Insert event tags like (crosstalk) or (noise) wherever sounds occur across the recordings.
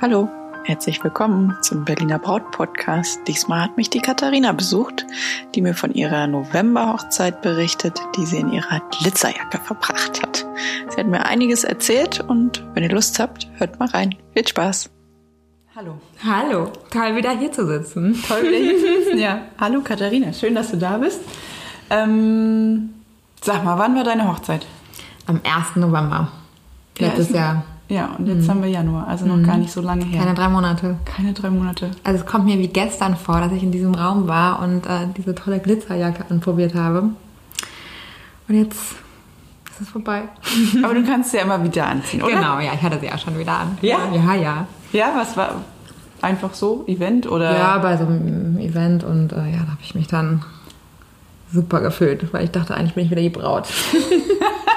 Hallo, herzlich willkommen zum Berliner Braut Podcast. Diesmal hat mich die Katharina besucht, die mir von ihrer Novemberhochzeit berichtet, die sie in ihrer Glitzerjacke verbracht hat. Sie hat mir einiges erzählt und wenn ihr Lust habt, hört mal rein. Viel Spaß. Hallo. Hallo, toll wieder hier zu sitzen. (laughs) Toll wieder hier zu sitzen, ja. Hallo Katharina, schön, dass du da bist. Ähm, sag mal, wann war deine Hochzeit? Am 1. November. Letztes Ja, ist- Jahr. Ja, und jetzt haben wir Januar, also noch gar nicht so lange her. Keine drei Monate. Keine drei Monate. Also es kommt mir wie gestern vor, dass ich in diesem Raum war und äh, diese tolle Glitzerjacke anprobiert habe. Und jetzt ist es vorbei. (laughs) Aber du kannst sie ja immer wieder anziehen, oder? Genau, ja, ich hatte sie auch schon wieder an. Ja? Ja, ja. Ja, was war einfach so? Event oder? Ja, bei so einem Event und äh, ja, da habe ich mich dann super gefühlt, weil ich dachte, eigentlich bin ich wieder die Braut. (laughs)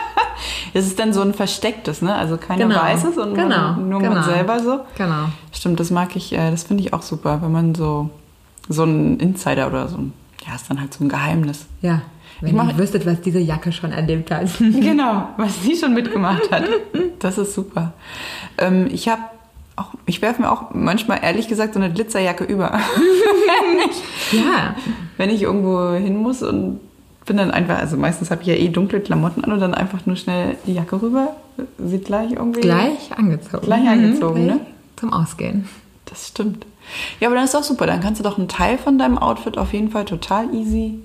Das ist dann so ein verstecktes, ne? Also keiner Genau. weiß es und Genau, man, nur man genau. selber so. Genau. Stimmt, das mag ich, äh, das finde ich auch super, wenn man so, so ein Insider oder so ein, ja, ist dann halt so ein Geheimnis. Ja, Ich wenn mach- ihr wüsstet, was diese Jacke schon erlebt (laughs) hat. (laughs) Genau, was sie schon mitgemacht hat. Das ist super. Ähm, ich habe auch, ich werfe mir auch manchmal ehrlich gesagt so eine Glitzerjacke über. (laughs) ja, Wenn ich irgendwo hin muss und bin dann einfach, also meistens habe ich ja eh dunkle Klamotten an und dann einfach nur schnell die Jacke rüber. Sieht gleich irgendwie. gleich angezogen. Gleich angezogen, Mhm, ne? Zum Ausgehen. Das stimmt. Ja, aber dann ist doch super. Dann kannst du doch einen Teil von deinem Outfit auf jeden Fall total easy.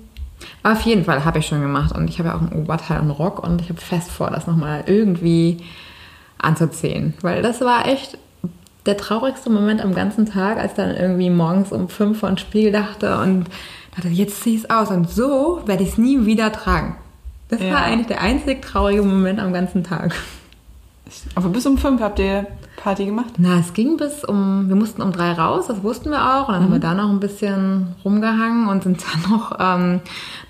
Auf jeden Fall habe ich schon gemacht und ich habe ja auch ein Oberteil und einen Rock und ich habe fest vor, das nochmal irgendwie anzuziehen. Weil das war echt der traurigste Moment am ganzen Tag, als dann irgendwie morgens um fünf vor den Spiegel dachte und dachte, jetzt zieh es aus und so werde ich es nie wieder tragen. Das Ja. war eigentlich der einzig traurige Moment am ganzen Tag. Aber bis um fünf habt ihr Party gemacht? Na, es ging bis um, wir mussten um drei raus, das wussten wir auch. Und dann haben wir da noch ein bisschen rumgehangen und sind (laughs) dann noch ähm,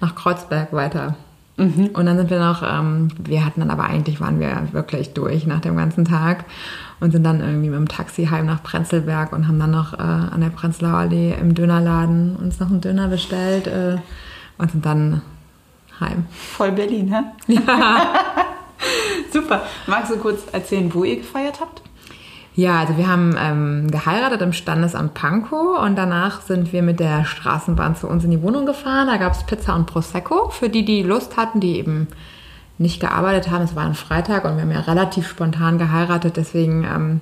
nach Kreuzberg weiter. Und dann sind wir noch, ähm, wir hatten dann aber eigentlich, waren wir wirklich durch nach dem ganzen Tag und sind dann irgendwie mit dem Taxi heim nach Prenzlberg und haben dann noch äh, an der Prenzlauer Allee im Dönerladen uns noch einen Döner bestellt äh, und sind dann heim. Voll Berlin, hä? (laughs) (laughs) Super. Magst du kurz erzählen, wo ihr gefeiert habt? Ja, also wir haben ähm, geheiratet im Standesamt Pankow und danach sind wir mit der Straßenbahn zu uns in die Wohnung gefahren. Da gab es Pizza und Prosecco für die, die Lust hatten, die eben nicht gearbeitet haben. Es war ein Freitag und wir haben ja relativ spontan geheiratet, deswegen ähm,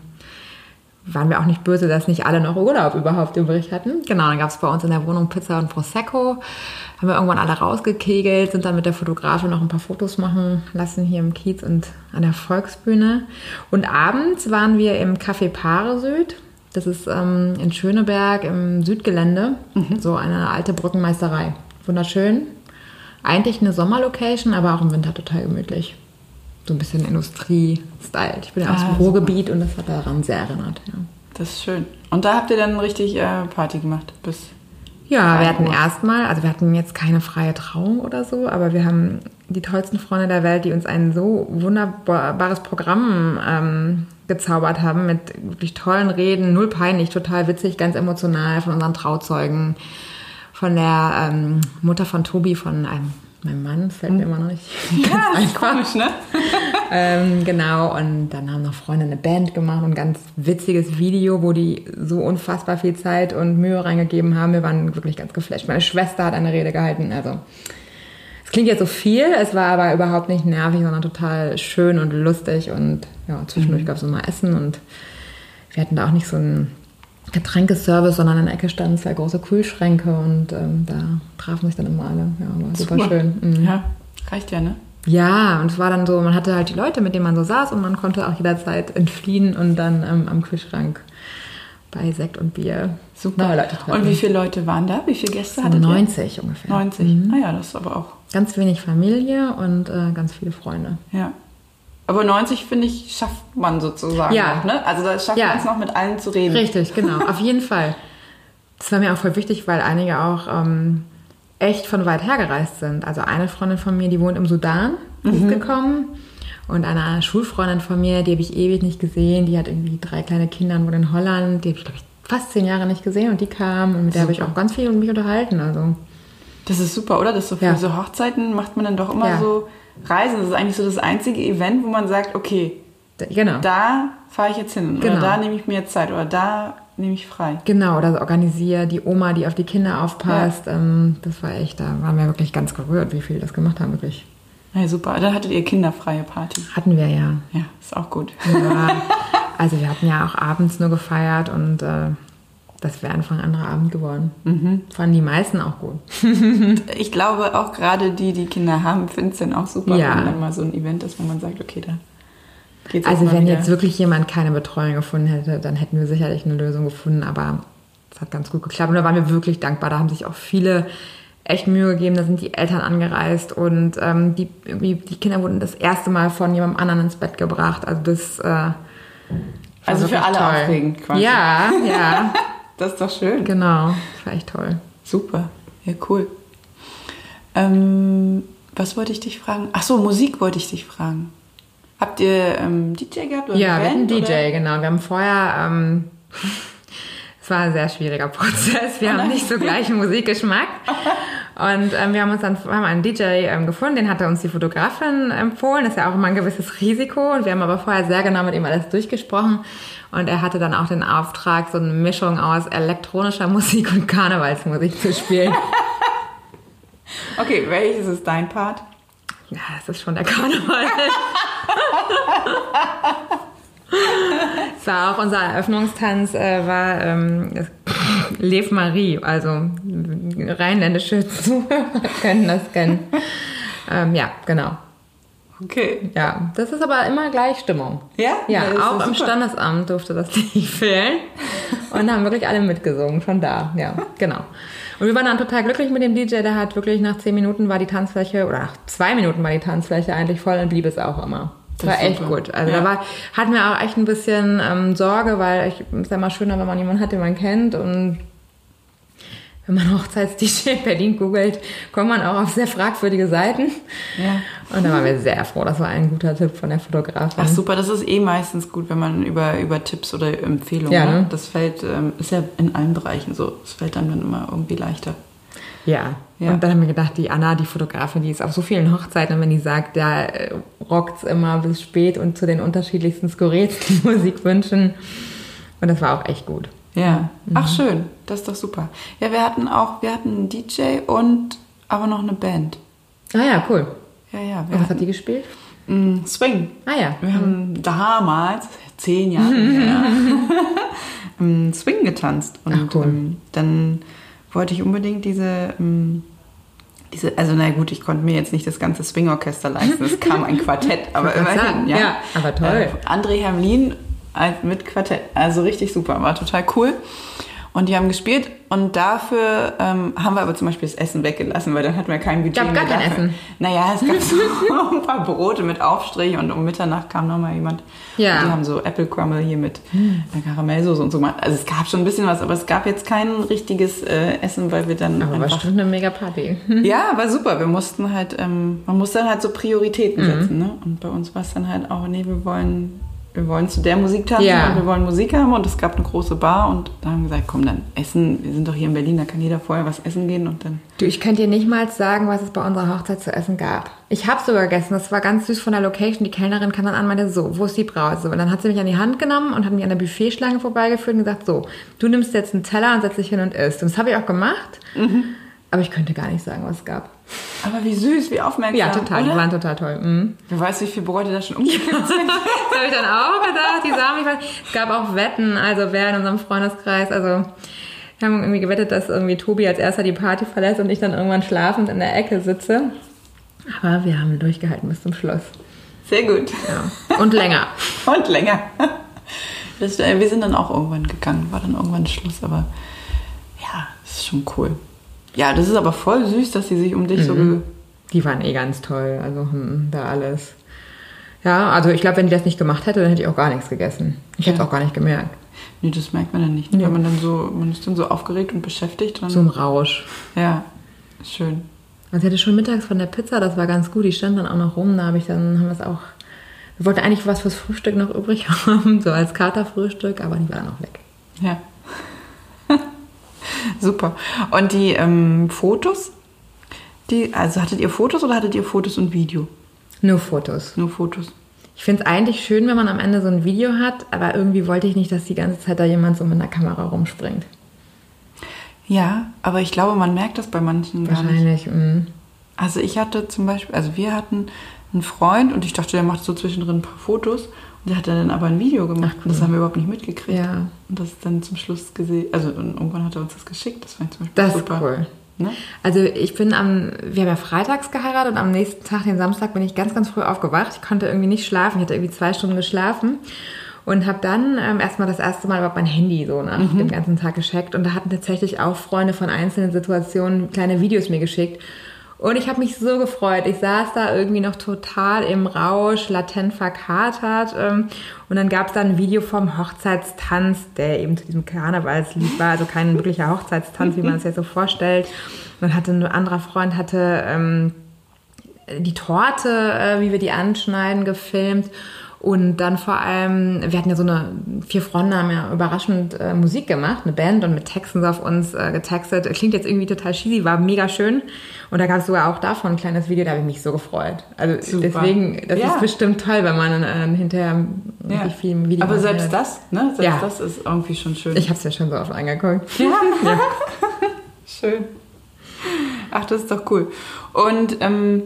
waren wir auch nicht böse, dass nicht alle noch Urlaub überhaupt übrig hatten. Genau, dann gab es bei uns in der Wohnung Pizza und Prosecco. Haben wir irgendwann alle rausgekegelt, sind dann mit der Fotografin noch ein paar Fotos machen lassen hier im Kiez und an der Volksbühne. Und abends waren wir im Café Paare Süd. Das ist ähm, in Schöneberg im Südgelände, so eine alte Brückenmeisterei. Wunderschön. Eigentlich eine Sommerlocation, aber auch im Winter total gemütlich. So ein bisschen Industrie-Style. Ich bin ja aus Ah, dem Ruhrgebiet und das hat daran sehr erinnert. Ja. Das ist schön. Und da habt ihr dann richtig äh, Party gemacht bis. Ja, wir hatten erstmal, also wir hatten jetzt keine freie Trauung oder so, aber wir haben die tollsten Freunde der Welt, die uns ein so wunderbares Programm ähm, gezaubert haben mit wirklich tollen Reden, null peinlich, total witzig, ganz emotional von unseren Trauzeugen, von der ähm, Mutter von Tobi, von einem, meinem Mann, fällt mir immer noch nicht (laughs) ganz einfach. Komisch, ne? (laughs) Ähm, genau, und dann haben noch Freunde eine Band gemacht und ein ganz witziges Video, wo die so unfassbar viel Zeit und Mühe reingegeben haben. Wir waren wirklich ganz geflasht. Meine Schwester hat eine Rede gehalten. Also, es klingt jetzt so viel, es war aber überhaupt nicht nervig, sondern total schön und lustig. Und ja, zwischendurch gab es immer Essen und wir hatten da auch nicht so einen Getränkeservice, sondern in der Ecke standen zwei große Kühlschränke und ähm, da trafen sich dann immer alle. Ja, war super, Super. schön. Mhm. Ja, reicht ja, ne? Ja, und es war dann so, man hatte halt die Leute, mit denen man so saß und man konnte auch jederzeit entfliehen und dann ähm, am Kühlschrank bei Sekt und Bier Super. Leute treffen. Und wie viele Leute waren da? Wie viele Gäste hattet 90 ungefähr. ihr? 90. Mhm. Ah ja, das ist aber auch. Ganz wenig Familie und äh, ganz viele Freunde. Ja. Aber 90, finde ich, schafft man sozusagen Ja. noch, ne? Also da schafft Ja. man es noch mit allen zu reden. Richtig, genau, (laughs) auf jeden Fall. Das war mir auch voll wichtig, weil einige auch ähm, echt von weit her gereist sind. Also eine Freundin von mir, die wohnt im Sudan, die ist gekommen. Und eine Schulfreundin von mir, die habe ich ewig nicht gesehen. Die hat irgendwie drei kleine Kinder und wohnt in Holland. Die habe ich, glaube ich, fast zehn Jahre nicht gesehen und die kam. Und mit der habe ich auch ganz viel mit mich unterhalten. Also Das ist super, oder? Das so für Ja. so Hochzeiten macht man dann doch immer Ja. so Reisen. Das ist eigentlich so das einzige Event, wo man sagt, okay, Genau. Da fahre ich jetzt hin. Oder Genau. da nehme ich mir jetzt Zeit. Oder da nehme ich frei. Genau, oder organisiere die Oma, die auf die Kinder aufpasst. Ähm, das war echt, da waren wir wirklich ganz gerührt, wie viele das gemacht haben, wirklich. Ja, super. Dann hattet ihr kinderfreie Party. Hatten wir ja. Ja, ist auch gut. Ja, (laughs) also wir hatten ja auch abends nur gefeiert und äh, das wäre einfach ein anderer Abend geworden. Mhm. Fanden die meisten auch gut. (laughs) Ich glaube auch gerade die, die Kinder haben, finden es dann auch super, Ja. wenn dann mal so ein Event ist, wo man sagt, okay, da geht's Also wenn wieder. jetzt wirklich jemand keine Betreuung gefunden hätte, dann hätten wir sicherlich eine Lösung gefunden, aber es hat ganz gut geklappt und da waren wir wirklich dankbar. Da haben sich auch viele echt Mühe gegeben, da sind die Eltern angereist und ähm, die, die Kinder wurden das erste Mal von jemandem anderen ins Bett gebracht. Also das äh, war Also für alle toll. aufregend quasi. Ja, ja, (laughs) Das ist doch schön. genau. Das war echt toll. Super. Ja, cool. Ähm, was wollte ich dich fragen? Ach so, Musik wollte ich dich fragen. Habt ihr ähm, DJ gehabt oder Ja, eine wir hatten Band? DJ, Oder? genau. Wir haben vorher, ähm, es war ein sehr schwieriger (laughs) Prozess. Wir haben nicht so gleichen (laughs) Musikgeschmack. Und ähm, wir haben uns dann haben einen DJ ähm, gefunden, den hatte uns die Fotografin empfohlen. Das ist ja auch immer ein gewisses Risiko. Und wir haben aber vorher sehr genau mit ihm alles durchgesprochen. Und er hatte dann auch den Auftrag, so eine Mischung aus elektronischer Musik und Karnevalsmusik zu spielen. (laughs) Okay, welches ist dein Part? Ja, das ist schon der Karneval. (laughs) Es war auch unser Eröffnungstanz, äh, war ähm, (laughs) Lev Marie, also rheinländische (laughs) Zuhörer können das kennen. Ähm, ja, genau. Okay. Ja, das ist aber immer gleich Stimmung. Ja? Ja, ist auch im. Standesamt durfte das nicht fehlen. Und haben wirklich alle mitgesungen, schon da. Ja, genau. Und wir waren dann total glücklich mit dem DJ, der hat wirklich nach zehn Minuten war die Tanzfläche, oder nach zwei Minuten war die Tanzfläche eigentlich voll und blieb es auch immer. Das war echt super. gut. Also Ja. da war, hatten wir auch echt ein bisschen ähm, Sorge, weil ich ist ja mal schöner, wenn man jemanden hat, den man kennt und wenn man (laughs) Hochzeits-DJ in Berlin googelt, kommt man auch auf sehr fragwürdige Seiten. Ja. Und da waren wir sehr froh. Das war ein guter Tipp von der Fotografin. Ach super, das ist eh meistens gut, wenn man über, über Tipps oder Empfehlungen, Ja, ne? ne? das fällt, ähm, ist ja in allen Bereichen so, es fällt einem dann immer irgendwie leichter. Ja. Ja. Und dann haben wir gedacht, die Anna, die Fotografin, die ist auf so vielen Hochzeiten, und wenn die sagt, da äh, rockt's immer bis spät und zu den unterschiedlichsten, skurrilsten (laughs) Musikwünschen. Und das war auch echt gut. Ja. Mhm. Ach schön, das ist doch super. Ja, wir hatten auch, wir hatten einen DJ und aber noch eine Band. Ah ja, cool. Ja, ja. Und was hat hatten, die gespielt? Mm, Swing. Ah ja. Wir haben damals, zehn Jahre her, (laughs) (laughs) Swing getanzt. Und Ach, cool. ähm, dann wollte ich unbedingt diese, ähm, diese, also na gut, ich konnte mir jetzt nicht das ganze Swing-Orchester leisten, es kam ein Quartett, (laughs) aber immerhin, sagen, ja. ja, aber toll. Äh, André Hermlin als- mit Quartett, also richtig super, war total cool. Und die haben gespielt und dafür ähm, haben wir aber zum Beispiel das Essen weggelassen, weil dann hatten wir kein Budget Gab gar mehr kein dafür. Essen. Naja, es gab (laughs) so ein paar Brote mit Aufstrich und um Mitternacht kam nochmal jemand. Ja. Und die haben so Apple Crumble hier mit äh, Karamellsoße und so gemacht. Also es gab schon ein bisschen was, aber es gab jetzt kein richtiges äh, Essen, weil wir dann Aber war bestimmt eine mega Party. (laughs) Ja, war super. Wir mussten halt, ähm, man muss dann halt so Prioritäten Mhm. setzen, ne? Und bei uns war es dann halt auch, nee, wir wollen, wir wollen zu der Musik tanzen Ja. und wir wollen Musik haben und es gab eine große Bar und da haben wir gesagt, komm dann essen, wir sind doch hier in Berlin, da kann jeder vorher was essen gehen und dann. Du, ich könnte dir nicht mal sagen, was es bei unserer Hochzeit zu essen gab. Ich habe sogar gegessen, das war ganz süß von der Location. Die Kellnerin kam dann an und meinte, so, wo ist die Brause? Und dann hat sie mich an die Hand genommen und hat mich an der Buffetschlange vorbeigeführt und gesagt, so, du nimmst jetzt einen Teller und setzt dich hin und isst. Und das habe ich auch gemacht, aber ich könnte gar nicht sagen, was es gab. Aber wie süß, wie aufmerksam. Ja, total, die Oder? waren total toll. Mhm. Wer weiß, wie viele Bräute da schon umgekippt sind. (laughs) Das habe ich dann auch gedacht, die sahen mich. mal- Es gab auch Wetten, also wer in unserem Freundeskreis, also wir haben irgendwie gewettet, dass irgendwie Tobi als erster die Party verlässt und ich dann irgendwann schlafend in der Ecke sitze. Aber wir haben durchgehalten bis zum Schluss. Sehr gut. Ja. Und länger. (laughs) Und länger. Das, äh, wir sind dann auch irgendwann gegangen, war dann irgendwann Schluss, aber ja, das ist schon cool. Ja, das ist aber voll süß, dass sie sich um dich so Mhm. ge Die waren eh ganz toll, also hm, da alles. Ja, also ich glaube, wenn die das nicht gemacht hätte, dann hätte ich auch gar nichts gegessen. Ich hätte es Ja. auch gar nicht gemerkt. Nee, das merkt man dann nicht. Wenn man dann so, man ist dann so aufgeregt und beschäftigt. Dann, So im Rausch. Ja, schön. Also ich hatte schon mittags von der Pizza, das war ganz gut. Die stand dann auch noch rum. Da habe ich dann, haben wir es auch. Wir wollten eigentlich was fürs Frühstück noch übrig (laughs) haben, so als Katerfrühstück, aber die war dann auch weg. Ja. (laughs) (laughs) Super. Und die ähm, Fotos? Die, also hattet ihr Fotos oder hattet ihr Fotos und Video? Nur Fotos. Nur Fotos. ich finde es eigentlich schön, wenn man am Ende so ein Video hat, aber irgendwie wollte ich nicht, dass die ganze Zeit da jemand so mit einer Kamera rumspringt. Ja, aber ich glaube, man merkt das bei manchen gar nicht. Wahrscheinlich. mm. Also ich hatte zum Beispiel, also wir hatten einen Freund und ich dachte, der macht so zwischendrin ein paar Fotos der hat dann aber ein Video gemacht und das haben wir überhaupt nicht mitgekriegt. Ja. Und das ist dann zum Schluss gesehen, also und irgendwann hat er uns das geschickt, das fand ich zum Beispiel Das ist super. cool. Ne? Also ich bin am, wir haben ja freitags geheiratet und am nächsten Tag, den Samstag, bin ich ganz, ganz früh aufgewacht. Ich konnte irgendwie nicht schlafen. Ich hatte irgendwie zwei Stunden geschlafen und habe dann ähm, erstmal das erste Mal überhaupt mein Handy so nach dem ganzen Tag gecheckt. Und da hatten tatsächlich auch Freunde von einzelnen Situationen kleine Videos mir geschickt. Und ich habe mich so gefreut. Ich saß da irgendwie noch total im Rausch, latent verkatert. Ähm, und dann gab es da ein Video vom Hochzeitstanz, der eben zu diesem Karnevalslied war. Also kein wirklicher Hochzeitstanz, wie man es sich so vorstellt. Und hatte ein anderer Freund hatte ähm, die Torte, äh, wie wir die anschneiden, gefilmt. Und dann vor allem, wir hatten ja so eine, vier Freunde haben ja überraschend äh, Musik gemacht, eine Band und mit Texten auf uns äh, getextet. Klingt jetzt irgendwie total cheesy, war mega schön. Und da gab es sogar auch davon ein kleines Video, da habe ich mich so gefreut. Also Super. deswegen, das Ja. ist bestimmt toll, wenn man äh, hinterher Ja. viel im Video Aber selbst das, ne? Selbst Ja. das ist irgendwie schon schön. Ich habe es ja schon so oft angeguckt. (laughs) Schön. Ach, das ist doch cool. Und ähm,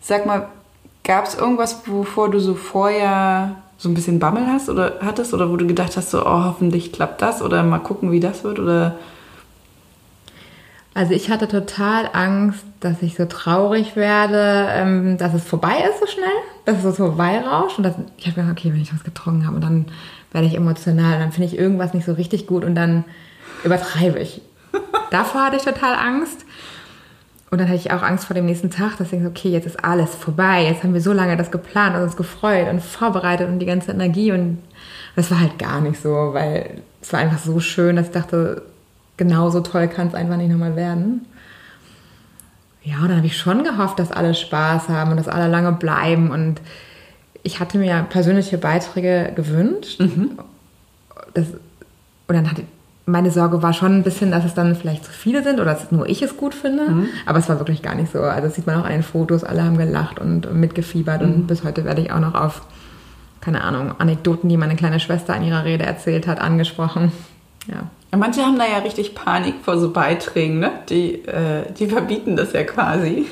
sag mal, gab es irgendwas, wovor du so vorher so ein bisschen Bammel hast oder hattest oder wo du gedacht hast, so, oh, hoffentlich klappt das oder mal gucken, wie das wird oder Also ich hatte total Angst, dass ich so traurig werde, ähm, dass es vorbei ist so schnell, dass es so vorbeirauscht. Und dass, ich habe gedacht, okay, wenn ich was getrunken habe, dann werde ich emotional, dann finde ich irgendwas nicht so richtig gut und dann übertreibe ich. (laughs) Davor hatte ich total Angst. Und dann hatte ich auch Angst vor dem nächsten Tag, dass ich denke, okay, jetzt ist alles vorbei. Jetzt haben wir so lange das geplant und uns gefreut und vorbereitet und die ganze Energie. Und das war halt gar nicht so, weil es war einfach so schön, dass ich dachte, genauso toll kann es einfach nicht nochmal werden. Ja, und dann habe ich schon gehofft, dass alle Spaß haben und dass alle lange bleiben. Und ich hatte mir persönliche Beiträge gewünscht. Das, und dann hatte meine Sorge war schon ein bisschen, dass es dann vielleicht zu viele sind oder dass nur ich es gut finde. Aber es war wirklich gar nicht so. Also das sieht man auch an den Fotos, alle haben gelacht und mitgefiebert. Und bis heute werde ich auch noch auf, keine Ahnung, Anekdoten, die meine kleine Schwester in ihrer Rede erzählt hat, angesprochen. Ja. Manche haben da ja richtig Panik vor so Beiträgen, ne? Die, äh, die verbieten das ja quasi.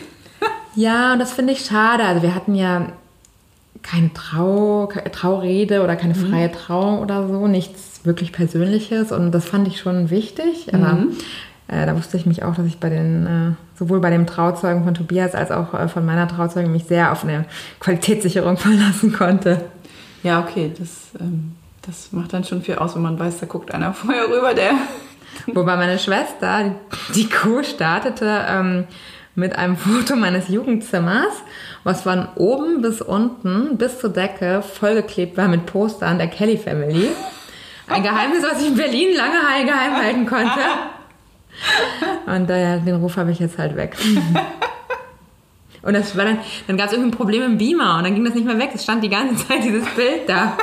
Ja, und das finde ich schade. Also wir hatten ja keine Trau, Traurede oder keine freie Trauung oder so, nichts wirklich Persönliches und das fand ich schon wichtig. Aber äh, da wusste ich mich auch, dass ich bei den, äh, sowohl bei dem Trauzeugen von Tobias als auch äh, von meiner Trauzeugin mich sehr auf eine Qualitätssicherung (laughs) verlassen konnte. Ja, okay, das, ähm, das macht dann schon viel aus, wenn man weiß, da guckt einer (laughs) vorher rüber, der. Wobei meine Schwester, die die Kuh startete ähm, mit einem (laughs) Foto meines Jugendzimmers, was von oben bis unten, bis zur Decke vollgeklebt war mit Postern der Kelly Family. Ein Geheimnis, was ich in Berlin lange geheim halten konnte. Und äh, den Ruf habe ich jetzt halt weg. (laughs) Und das war dann, dann gab es irgendwie ein Problem im Beamer und dann ging das nicht mehr weg. Es stand die ganze Zeit dieses Bild da.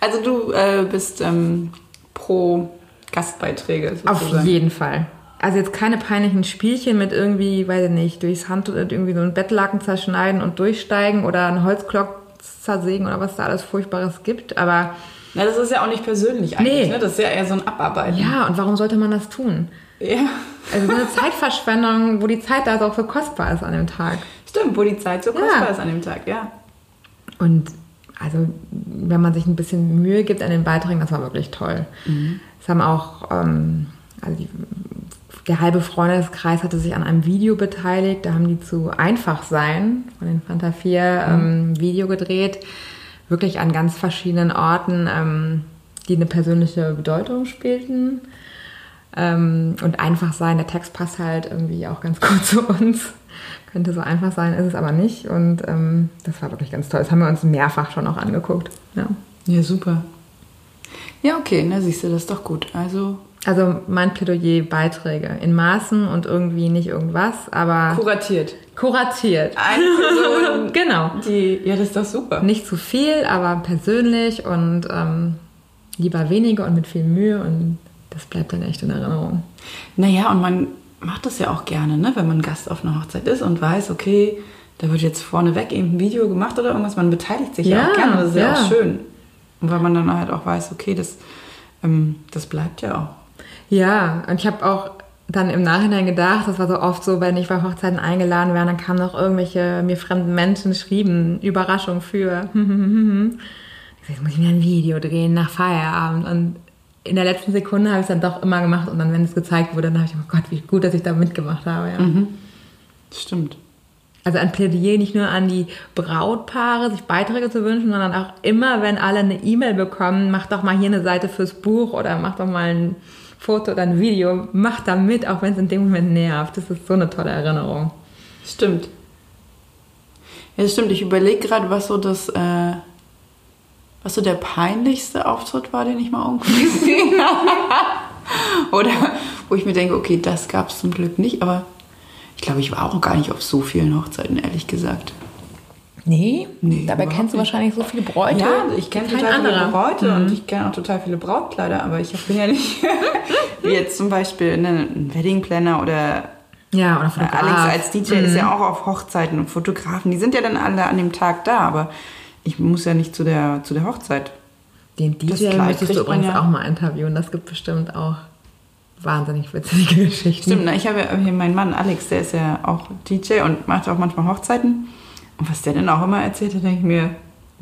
Also du äh, bist ähm, pro Gastbeiträge Auf sozusagen. jeden Fall. Also jetzt keine peinlichen Spielchen mit irgendwie, weiß ich nicht, durchs Hand irgendwie so ein Bettlaken zerschneiden und durchsteigen oder einen Holzklock zersägen oder was da alles Furchtbares gibt. Aber Na, das ist ja auch nicht persönlich eigentlich, Nee. ne? Das ist ja eher so ein Abarbeiten. ja, und warum sollte man das tun? Ja. Also so eine (laughs) Zeitverschwendung, wo die Zeit da auch so kostbar ist an dem Tag. Stimmt, wo die Zeit so Ja. kostbar ist an dem Tag, ja. Und also, wenn man sich ein bisschen Mühe gibt an den Beiträgen, das war wirklich toll. Es haben auch, ähm, also die, der halbe Freundeskreis hatte sich an einem Video beteiligt. Da haben die zu Einfach sein von den Fanta 4 ähm, Video gedreht. Wirklich an ganz verschiedenen Orten, ähm, die eine persönliche Bedeutung spielten. Ähm, und einfach sein, der Text passt halt irgendwie auch ganz (laughs) gut zu uns. Könnte so einfach sein, ist es aber nicht. Und ähm, das war wirklich ganz toll. Das haben wir uns mehrfach schon auch angeguckt. Ja. Ja, super. Ja, okay, na siehst du, das ist doch gut. Also Also mein Plädoyer, Beiträge in Maßen und irgendwie nicht irgendwas, aber kuratiert. kuratiert. Eine Person, (laughs) Genau. die, ja, das ist doch super. Nicht zu viel, aber persönlich und ähm, lieber weniger und mit viel Mühe und das bleibt dann echt in Erinnerung. Naja, und man macht das ja auch gerne, ne? wenn man Gast auf einer Hochzeit ist und weiß, okay, da wird jetzt vorneweg eben ein Video gemacht oder irgendwas, man beteiligt sich ja, Ja, auch gerne, das ist ja, ja. auch schön. Und weil man dann halt auch weiß, okay, das, ähm, das bleibt ja auch. Ja, und ich habe auch dann im Nachhinein gedacht, das war so oft so, wenn ich bei Hochzeiten eingeladen wäre, dann kamen noch irgendwelche mir fremden Menschen, schrieben, Überraschung für. (laughs) Jetzt muss ich mir ein Video drehen nach Feierabend. Und in der letzten Sekunde habe ich es dann doch immer gemacht. Und dann, wenn es gezeigt wurde, dann habe ich, oh Gott, wie gut, dass ich da mitgemacht habe. Ja. Stimmt. Also ein Plädoyer nicht nur an die Brautpaare, sich Beiträge zu wünschen, sondern auch immer, wenn alle eine E-Mail bekommen, macht doch mal hier eine Seite fürs Buch oder macht doch mal ein Foto oder ein Video. Macht da mit, auch wenn es in dem Moment nervt. Das ist so eine tolle Erinnerung. Stimmt. Ja, stimmt. Ich überlege gerade, was so das, äh, was so der peinlichste Auftritt war, den ich mal irgendwo (laughs) gesehen habe. Oder wo ich mir denke, okay, das gab es zum Glück nicht, aber ich glaube, ich war auch gar nicht auf so vielen Hochzeiten, ehrlich gesagt. Nee, Nee, dabei kennst du wahrscheinlich so viele Bräute. Ja, ich kenne total viele anderer. Bräute Mhm. und ich kenne auch total viele Brautkleider, aber ich bin ja nicht (laughs) wie jetzt zum Beispiel ein Wedding Planner oder Ja, oder äh, Fotograf. Alex als DJ ist ja auch auf Hochzeiten und Fotografen. Die sind ja dann alle an dem Tag da, aber ich muss ja nicht zu der, zu der Hochzeit. Den Das DJ Kleid möchtest du übrigens ja. auch mal interviewen. Das gibt bestimmt auch wahnsinnig witzige (laughs) Geschichten. Stimmt, ne? ich habe ja hier meinen Mann Alex, der ist ja auch DJ und macht auch manchmal Hochzeiten. Und was der denn auch immer erzählt, da denke ich mir,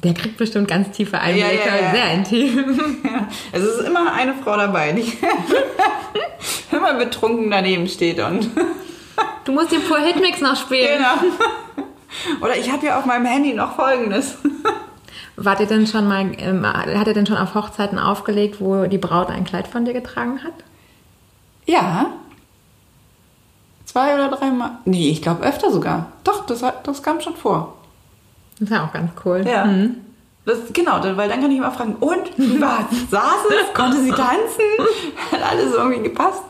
Der kriegt bestimmt ganz tiefe Einblicke, Ja, ja, ja. sehr intim. (laughs) ja, es ist immer eine Frau dabei, die (laughs) immer betrunken daneben steht und (laughs) Du musst den Pur Hitmix noch spielen. Genau. Oder ich habe ja auf meinem Handy noch folgendes. Wart ihr denn schon mal, ähm, hat er denn schon auf Hochzeiten aufgelegt, wo die Braut ein Kleid von dir getragen hat? Ja. Zwei oder dreimal. Nee, ich glaube öfter sogar. Doch, das, hat- das kam schon vor. Das ist ja auch ganz cool. Ja. Mhm. Das, genau, weil dann kann ich immer fragen, und, wie war's? Saß es? Konnte sie tanzen? (laughs) Hat alles irgendwie gepasst?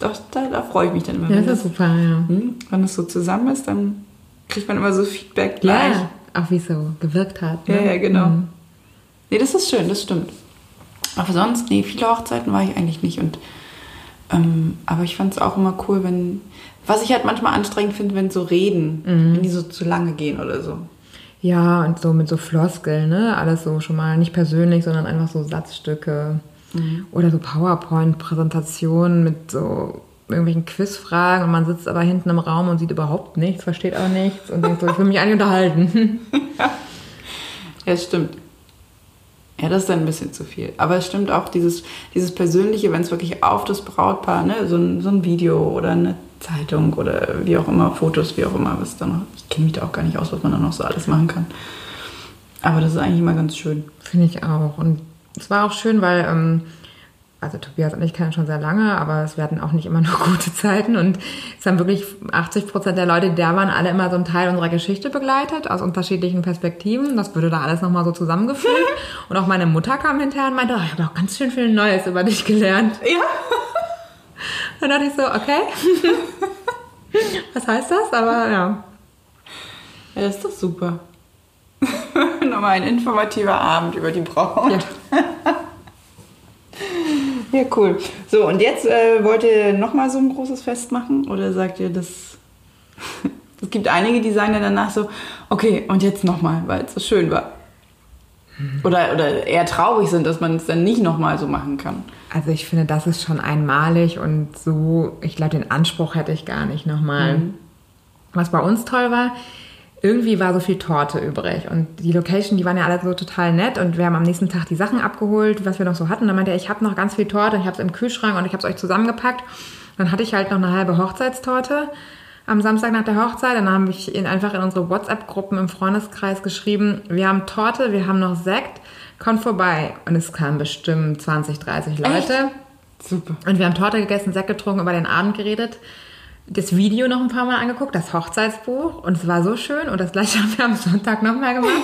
Doch, da, da freue ich mich dann immer. Ja, das ist super, ja. hm, wenn es so zusammen ist, dann kriegt man immer so Feedback gleich. Ja, auch wie es so gewirkt hat. Ja, Ne? ja, genau. Mhm. Nee, das ist schön, das stimmt. Aber sonst, nee, viele Hochzeiten war ich eigentlich nicht. Und, ähm, aber ich fand es auch immer cool, wenn. Was ich halt manchmal anstrengend finde, wenn so Reden, wenn die so zu lange gehen oder so. Ja, und so mit so Floskeln, ne? Alles so schon mal nicht persönlich, sondern einfach so Satzstücke. Oder so PowerPoint-Präsentationen mit so irgendwelchen Quizfragen und man sitzt aber hinten im Raum und sieht überhaupt nichts, versteht auch nichts und denkt so, ich will mich eigentlich unterhalten. (laughs) Ja, das stimmt. Ja, das ist dann ein bisschen zu viel. Aber es stimmt auch, dieses, dieses Persönliche, wenn es wirklich auf das Brautpaar, ne, so ein, so ein Video oder eine Zeitung oder wie auch immer, Fotos, wie auch immer, was da noch. Ich kenne mich da auch gar nicht aus, was man da noch so alles machen kann. Aber das ist eigentlich immer ganz schön. Finde ich auch. Und es war auch schön, weil, ähm, also Tobias und ich kennen schon sehr lange, aber es werden auch nicht immer nur (laughs) gute Zeiten. Und es haben wirklich 80 Prozent der Leute, die da waren, alle immer so einen Teil unserer Geschichte begleitet, aus unterschiedlichen Perspektiven. Das wurde da alles nochmal so zusammengefügt. (laughs) Und auch meine Mutter kam hinterher und meinte, oh, ich habe auch ganz schön viel Neues über dich gelernt. Ja. Dann dachte ich so, okay. (laughs) Was heißt das? Aber ja. Ja, das ist doch super. (laughs) Nochmal ein informativer Abend über die Braut. ja. Ja, cool. So, und jetzt äh, wollt ihr nochmal so ein großes Fest machen? Oder sagt ihr, das. (laughs) Es gibt einige, die sagen dann danach so, okay, und jetzt nochmal, weil es so schön war. Oder, oder eher traurig sind, dass man es dann nicht nochmal so machen kann. Also ich finde, das ist schon einmalig und so, ich glaube, den Anspruch hätte ich gar nicht nochmal. Was bei uns toll war, irgendwie war so viel Torte übrig und die Location, die waren ja alle so total nett und wir haben am nächsten Tag die Sachen abgeholt, was wir noch so hatten. Dann meinte er, ich habe noch ganz viel Torte, ich habe es im Kühlschrank und ich habe es euch zusammengepackt. Dann hatte ich halt noch eine halbe Hochzeitstorte am Samstag nach der Hochzeit. Dann habe ich ihn einfach in unsere WhatsApp-Gruppen im Freundeskreis geschrieben, wir haben Torte, wir haben noch Sekt, kommt vorbei. Und es kamen bestimmt 20, 30 Leute. Echt? Super. Und wir haben Torte gegessen, Sekt getrunken, über den Abend geredet. Das Video noch ein paar Mal angeguckt, das Hochzeitsbuch. Und es war so schön. Und das gleiche (laughs) haben wir am Sonntag nochmal gemacht.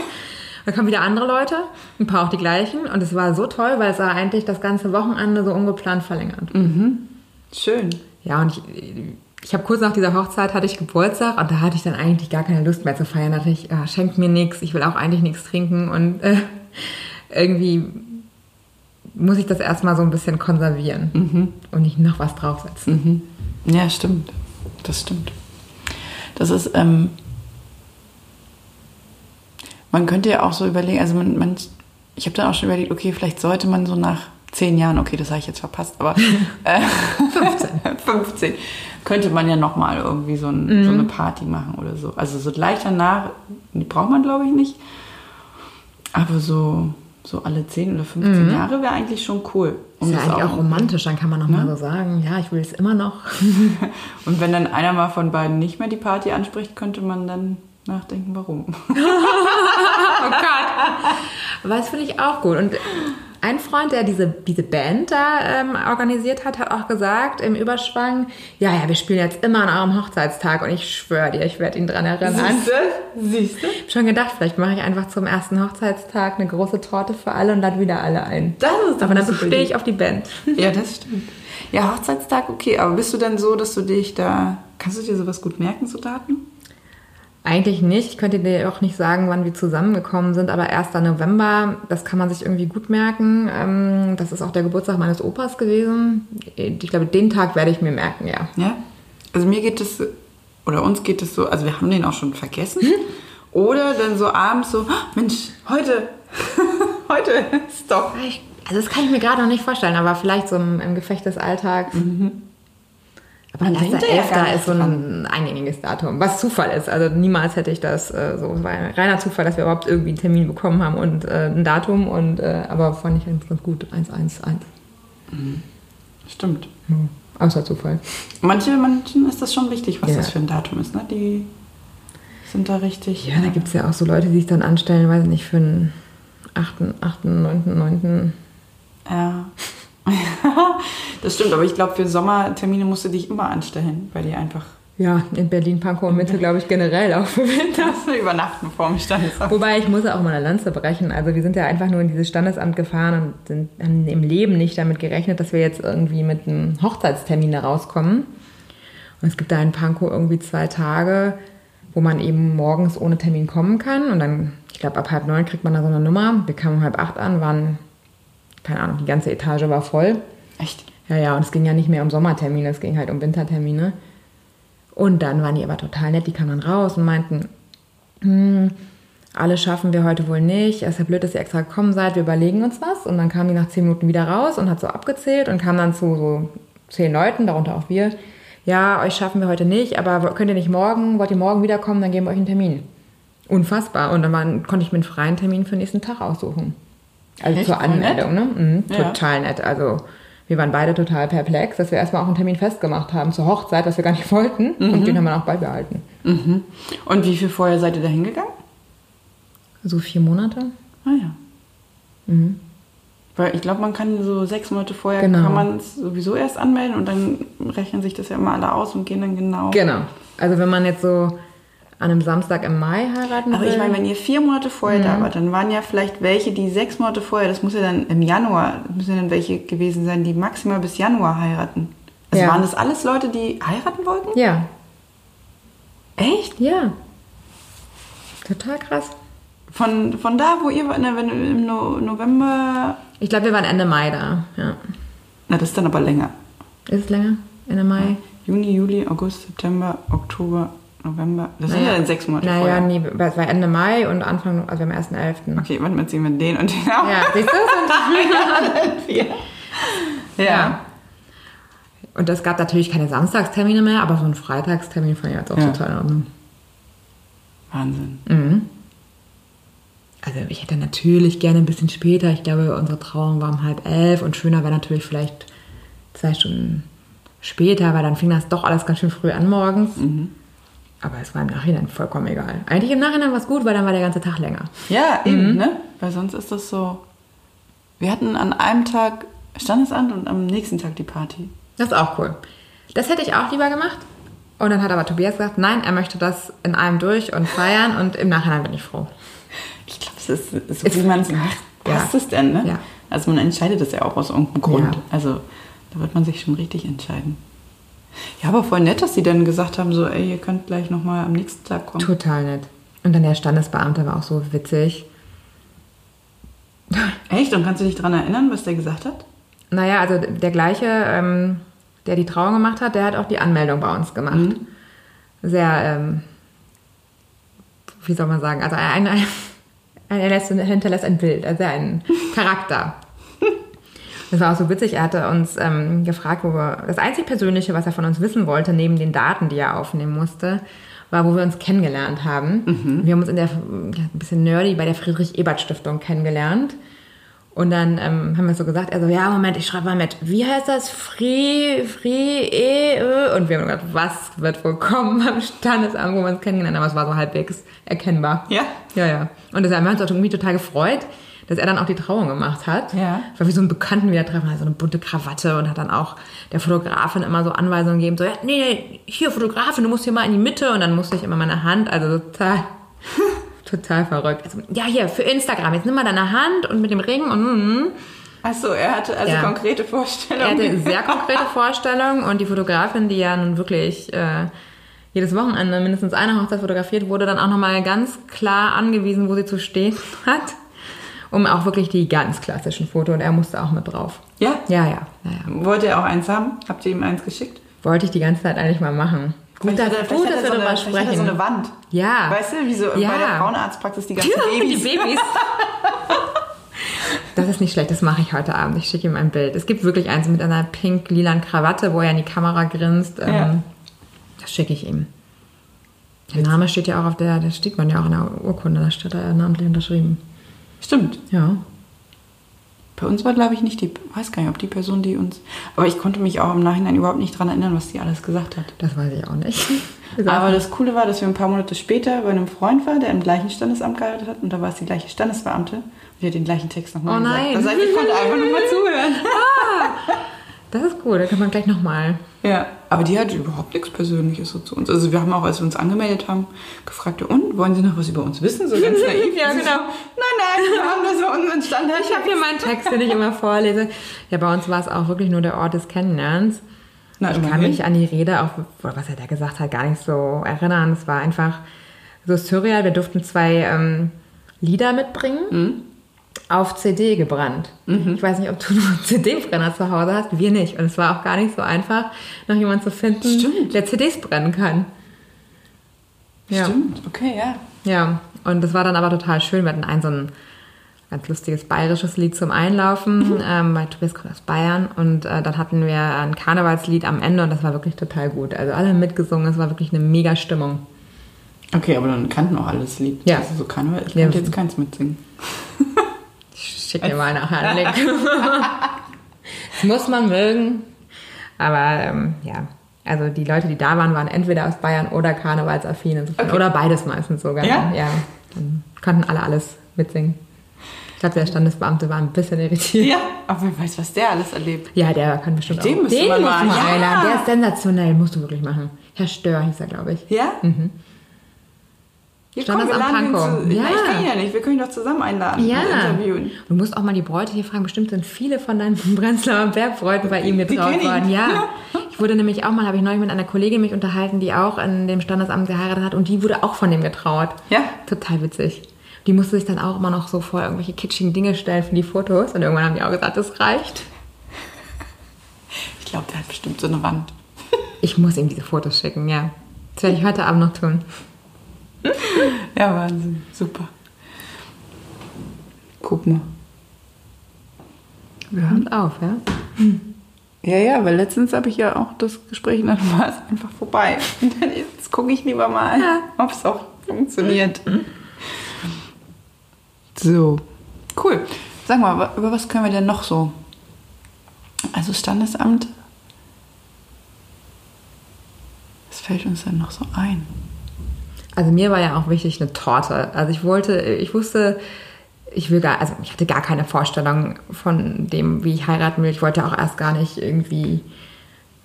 Da kamen wieder andere Leute, ein paar auch die gleichen. Und es war so toll, weil es war eigentlich das ganze Wochenende so ungeplant verlängert. Schön. Ja, und ich, ich habe kurz nach dieser Hochzeit hatte ich Geburtstag und da hatte ich dann eigentlich gar keine Lust mehr zu feiern. Da dachte ich, ah, schenkt mir nichts, ich will auch eigentlich nichts trinken und äh, irgendwie muss ich das erstmal so ein bisschen konservieren und nicht noch was draufsetzen. Ja, stimmt. Das stimmt. Das ist, ähm, Man könnte ja auch so überlegen, also man, man ich habe dann auch schon überlegt, okay, vielleicht sollte man so nach zehn Jahren, okay, das habe ich jetzt verpasst, aber (laughs) äh, 15. 15 (laughs) könnte man ja nochmal irgendwie so, ein, Mhm. so eine Party machen oder so. Also so gleich danach, die braucht man glaube ich nicht. Aber so, so alle 10 oder 15 Jahre wäre eigentlich schon cool. Um Mhm. Ist ja eigentlich auch romantisch, dann kann man noch mal Ne? so sagen, ja, ich will es immer noch. (laughs) Und wenn dann einer mal von beiden nicht mehr die Party anspricht, könnte man dann nachdenken, warum. (laughs) Oh Gott. Aber das finde ich auch gut. Und ein Freund, der diese, diese Band da ähm, organisiert hat, hat auch gesagt im Überschwang, ja, ja, wir spielen jetzt immer an eurem Hochzeitstag und ich schwöre dir, ich werde ihn dran erinnern. Siehst du? Ich hab schon gedacht, vielleicht mache ich einfach zum ersten Hochzeitstag eine große Torte für alle und lade wieder alle ein. Das ist doch Aber dann bestehe ich auf die Band. Ja, das stimmt. Ja, Hochzeitstag, okay, aber bist du denn so, dass du dich da. Kannst du dir sowas gut merken, so Daten? Eigentlich nicht. Ich könnte dir auch nicht sagen, wann wir zusammengekommen sind, aber 1. November, das kann man sich irgendwie gut merken. Ähm, Das ist auch der Geburtstag meines Opas gewesen. Ich glaube, den Tag werde ich mir merken, ja. Ja. Also mir geht es, oder uns geht es so, also wir haben den auch schon vergessen. Oder dann so abends so, "Ah, Mensch, heute, (laughs) heute ist doch. Ich, also das kann ich mir gerade noch nicht vorstellen, aber vielleicht so im, im Gefecht des Alltags. Aber Man denkt da ja gar 1.11. nicht ist so ein eingängiges Datum, was Zufall ist. Also niemals hätte ich das äh, so. Es war ein reiner Zufall, dass wir überhaupt irgendwie einen Termin bekommen haben und äh, ein Datum. Und, äh, aber fand ich ganz, ganz gut. 111. Stimmt. Ja. Außer Zufall. Manche, manchen ist das schon wichtig, was Ja. das für ein Datum ist, ne? Die sind da richtig. Ja, da gibt es ja auch so Leute, die sich dann anstellen, weiß ich nicht, für den 8., 8., 9., 9. Ja. (laughs) das stimmt, aber ich glaube, für Sommertermine musst du dich immer anstellen, weil die einfach Ja, in Berlin, Pankow und Mitte, glaube ich, generell auch für Winter. (laughs) übernachten vorm Standesamt. Wobei ich muss auch mal eine Lanze brechen. Also wir sind ja einfach nur in dieses Standesamt gefahren und sind, haben im Leben nicht damit gerechnet, dass wir jetzt irgendwie mit einem Hochzeitstermin da rauskommen. Und es gibt da in Pankow irgendwie zwei Tage, wo man eben morgens ohne Termin kommen kann. Und dann, ich glaube, ab halb neun kriegt man da so eine Nummer. Wir kamen um halb acht an, waren, keine Ahnung, die ganze Etage war voll. Echt? Ja, ja, und es ging ja nicht mehr um Sommertermine, es ging halt um Wintertermine. Und dann waren die aber total nett, die kamen dann raus und meinten, hm, alles schaffen wir heute wohl nicht. Es ist ja blöd, dass ihr extra gekommen seid, wir überlegen uns was. Und dann kam die nach zehn Minuten wieder raus und hat so abgezählt und kam dann zu so zehn Leuten, darunter auch wir. Ja, euch schaffen wir heute nicht, aber könnt ihr nicht morgen, wollt ihr morgen wiederkommen, dann geben wir euch einen Termin. Unfassbar. Und dann waren, konnte ich mir einen freien Termin für den nächsten Tag aussuchen. Also Echt? zur nett. Anmeldung, ne? Mhm, Ja. Total nett. Also wir waren beide total perplex, dass wir erstmal auch einen Termin festgemacht haben zur Hochzeit, was wir gar nicht (laughs) wollten. Und den haben wir auch beibehalten. Mhm. Und wie viel vorher seid ihr da hingegangen? So vier Monate. Ah ja. Weil ich glaube, man kann so sechs Monate vorher Genau. kann man es sowieso erst anmelden und dann rechnen sich das ja immer alle aus und gehen dann genau. Genau. Also wenn man jetzt so an einem Samstag im Mai heiraten Aber will. ich meine, wenn ihr vier Monate vorher Mhm. da wart, dann waren ja vielleicht welche, die sechs Monate vorher, das muss ja dann im Januar, das müssen ja dann welche gewesen sein, die maximal bis Januar heiraten. Also Ja. waren das alles Leute, die heiraten wollten? ja, Echt? ja. Total krass. Von, von da, wo ihr, ne, wenn im no November, Ich glaube, wir waren Ende Mai da. Ja. na das ist dann aber länger. Ist es länger? Ende Mai? Juni, Juli, August, September, Oktober, November. Das sind ja dann sechs Monate naja, vorher. nee, es war Ende Mai und Anfang, also am 1.11. Okay, wann mal ziehen wir den und den auf? Ja, siehst du? (laughs) Ja. ja. Ja. Und es gab natürlich keine Samstagstermine mehr, aber so ein Freitagstermin fand ich jetzt auch Ja. total in Ordnung. Wahnsinn. Mhm. Also ich hätte natürlich gerne ein bisschen später. Ich glaube, unsere Trauung war um halb elf und schöner wäre natürlich vielleicht zwei Stunden später, weil dann fing das doch alles ganz schön früh an morgens. Aber es war im Nachhinein vollkommen egal. Eigentlich im Nachhinein war es gut, weil dann war der ganze Tag länger. Ja, eben, ne? Weil sonst ist das so. Wir hatten an einem Tag Standesamt und am nächsten Tag die Party. Das ist auch cool. Das hätte ich auch lieber gemacht. Und dann hat aber Tobias gesagt, nein, er möchte das in einem durch und feiern und im Nachhinein bin ich froh. Ich glaube, es ist so, wie man es macht. Ja. Passt es denn, ne? Ja. Also man entscheidet das ja auch aus irgendeinem Grund. Ja. Also da wird man sich schon richtig entscheiden. Ja, aber voll nett, dass sie dann gesagt haben, so, ey, ihr könnt gleich nochmal am nächsten Tag kommen. Total nett. Und dann der Standesbeamte war auch so witzig. Echt? Und kannst du dich daran erinnern, was der gesagt hat? Naja, also der gleiche, ähm, der die Trauung gemacht hat, der hat auch die Anmeldung bei uns gemacht. Sehr, ähm, wie soll man sagen, also ein, ein, Er lässt, hinterlässt ein Bild, also ein Charakter. Das war auch so witzig. Er hatte uns ähm, gefragt, wo wir. Das einzig Persönliche, was er von uns wissen wollte, neben den Daten, die er aufnehmen musste, war, wo wir uns kennengelernt haben. Wir haben uns in der, ja, ein bisschen nerdy, bei der Friedrich-Ebert-Stiftung kennengelernt. Und dann ähm, haben wir so gesagt, er so, ja, Moment, ich schreibe mal mit, wie heißt das? Free, free, e, ö. Und wir haben gedacht, was wird wohl kommen am Standesamt, wo wir uns kennengelernt haben. Aber es war so halbwegs erkennbar. Ja? Ja, ja. Und deshalb haben wir uns auch irgendwie total gefreut, dass er dann auch die Trauung gemacht hat. Ja. War wie so ein Bekannten wieder treffen, also eine bunte Krawatte und hat dann auch der Fotografin immer so Anweisungen gegeben, so, ja, nee, nee, hier Fotografin, du musst hier mal in die Mitte und dann musste ich immer meine Hand, also total, (laughs) total verrückt. Also, ja, hier, für Instagram, jetzt nimm mal deine Hand und mit dem Ring und, mm, Achso, er hatte also Ja. konkrete er Vorstellungen. hatte (laughs) sehr konkrete Vorstellungen und die Fotografin, die ja nun wirklich äh, jedes Wochenende mindestens eine Hochzeit fotografiert, wurde dann auch nochmal ganz klar angewiesen, wo sie zu stehen (laughs) hat, um auch wirklich die ganz klassischen Foto und er musste auch mit drauf. ja? Ja, ja, ja, ja. Wollte er auch eins haben? Habt ihr ihm eins geschickt? Wollte ich die ganze Zeit eigentlich mal machen. Gut, dass, gut, hat dass wir so darüber er sprechen. so eine Wand. Ja. Weißt du, wie so Ja. bei der Frauenarztpraxis die ganzen die Babys. Babys. (laughs) Das ist nicht schlecht, das mache ich heute Abend. Ich schicke ihm ein Bild. Es gibt wirklich eins mit einer pink-lilan Krawatte, wo er in die Kamera grinst. Ähm, Ja. Das schicke ich ihm. Der Name steht ja auch auf der, das steht man ja auch in der Urkunde, da steht er namentlich unterschrieben. Stimmt. Ja. Bei uns war, glaube ich, nicht die, weiß gar nicht, ob die Person, die uns. Aber ich konnte mich auch im Nachhinein überhaupt nicht dran erinnern, was die alles gesagt hat. Das weiß ich auch nicht. (laughs) Aber das Coole war, dass wir ein paar Monate später bei einem Freund waren, der im gleichen Standesamt geheiratet hat. Und da war es die gleiche Standesbeamte. Und die hat den gleichen Text nochmal Oh gesagt. nein. Das heißt, ich konnte einfach nur mal (laughs) zuhören. Das ist cool, da kann man gleich nochmal. Ja, aber die hat überhaupt nichts Persönliches so zu uns. Also wir haben auch, als wir uns angemeldet haben, gefragt, und, wollen Sie noch was über uns wissen? So ganz (laughs) naiv. Ja, genau. So, nein, nein, wir haben das bei unseren Standard. Ich habe hier meinen (laughs) Text, den ich immer vorlese. Ja, bei uns war es auch wirklich nur der Ort des Kennenlernens. Na, Ich kann mich an die Rede, auch was er da gesagt hat, gar nicht so erinnern. Es war einfach so surreal. Wir durften zwei ähm, Lieder mitbringen, Mhm. Auf CD gebrannt. Ich weiß nicht, ob du (laughs) einen CD-Brenner zu Hause hast. Wir nicht. Und es war auch gar nicht so einfach, noch jemanden zu finden, Stimmt. der CDs brennen kann. Ja. Stimmt, okay, ja. Ja, und das war dann aber total schön. Wir hatten ein so ein ganz lustiges bayerisches Lied zum Einlaufen, ähm, weil Tobias kommt aus Bayern. Und äh, dann hatten wir ein Karnevalslied am Ende und das war wirklich total gut. Also alle haben mitgesungen, es war wirklich eine mega Stimmung. Okay, aber dann kannten auch alles Lied. Ja. Also so Karneval, ich Ja. konnte jetzt keins mitsingen. (laughs) Schicke dir mal nachher einen Link. (laughs) das muss man mögen. Aber ähm, ja, also die Leute, die da waren, waren entweder aus Bayern oder karnevalsaffin. Insofern. Okay. Oder beides meistens sogar. Ja? ja. Dann konnten alle alles mitsingen. Ich glaube, der Standesbeamte war ein bisschen irritiert. Ja, aber wer weiß, was der alles erlebt. Ja, der kann bestimmt Den auch. müsste den man musst du mal, mal ja. einladen. Der ist sensationell, musst du wirklich machen. Herr Stör hieß er, glaube ich. Ja? Mhm. Hier, Stand komm, am Pankow. Ja. Ich kann ja nicht. Wir können ihn doch zusammen einladen Ja. und interviewen. Du musst auch mal die Bräute hier fragen. Bestimmt sind viele von deinen (laughs) Prenzlauer Bergbräuten bei ihm getraut worden. Ja. Ich wurde nämlich auch mal, habe ich neulich mit einer Kollegin mich unterhalten, die auch in dem Standesamt geheiratet hat und die wurde auch von dem getraut. Ja? Total witzig. Die musste sich dann auch immer noch so vor irgendwelche kitschigen Dinge stellen für die Fotos und irgendwann haben die auch gesagt, das reicht. Ich glaube, der hat bestimmt so eine Wand. Ich muss ihm diese Fotos schicken, ja. Das werde ich heute Abend noch tun. (laughs) Ja, Wahnsinn. Super. Guck mal. Wir Und auf, ja. Ja, ja, weil letztens habe ich ja auch das Gespräch und dann war es einfach vorbei. Und dann Jetzt gucke ich lieber mal, Ja. ob es auch funktioniert. So, cool. Sag mal, über was können wir denn noch so? Also Standesamt. Was fällt uns denn noch so ein? Also mir war ja auch wichtig eine Torte. Also ich wollte, ich wusste, ich will gar, also ich hatte gar keine Vorstellung von dem, wie ich heiraten will. Ich wollte auch erst gar nicht irgendwie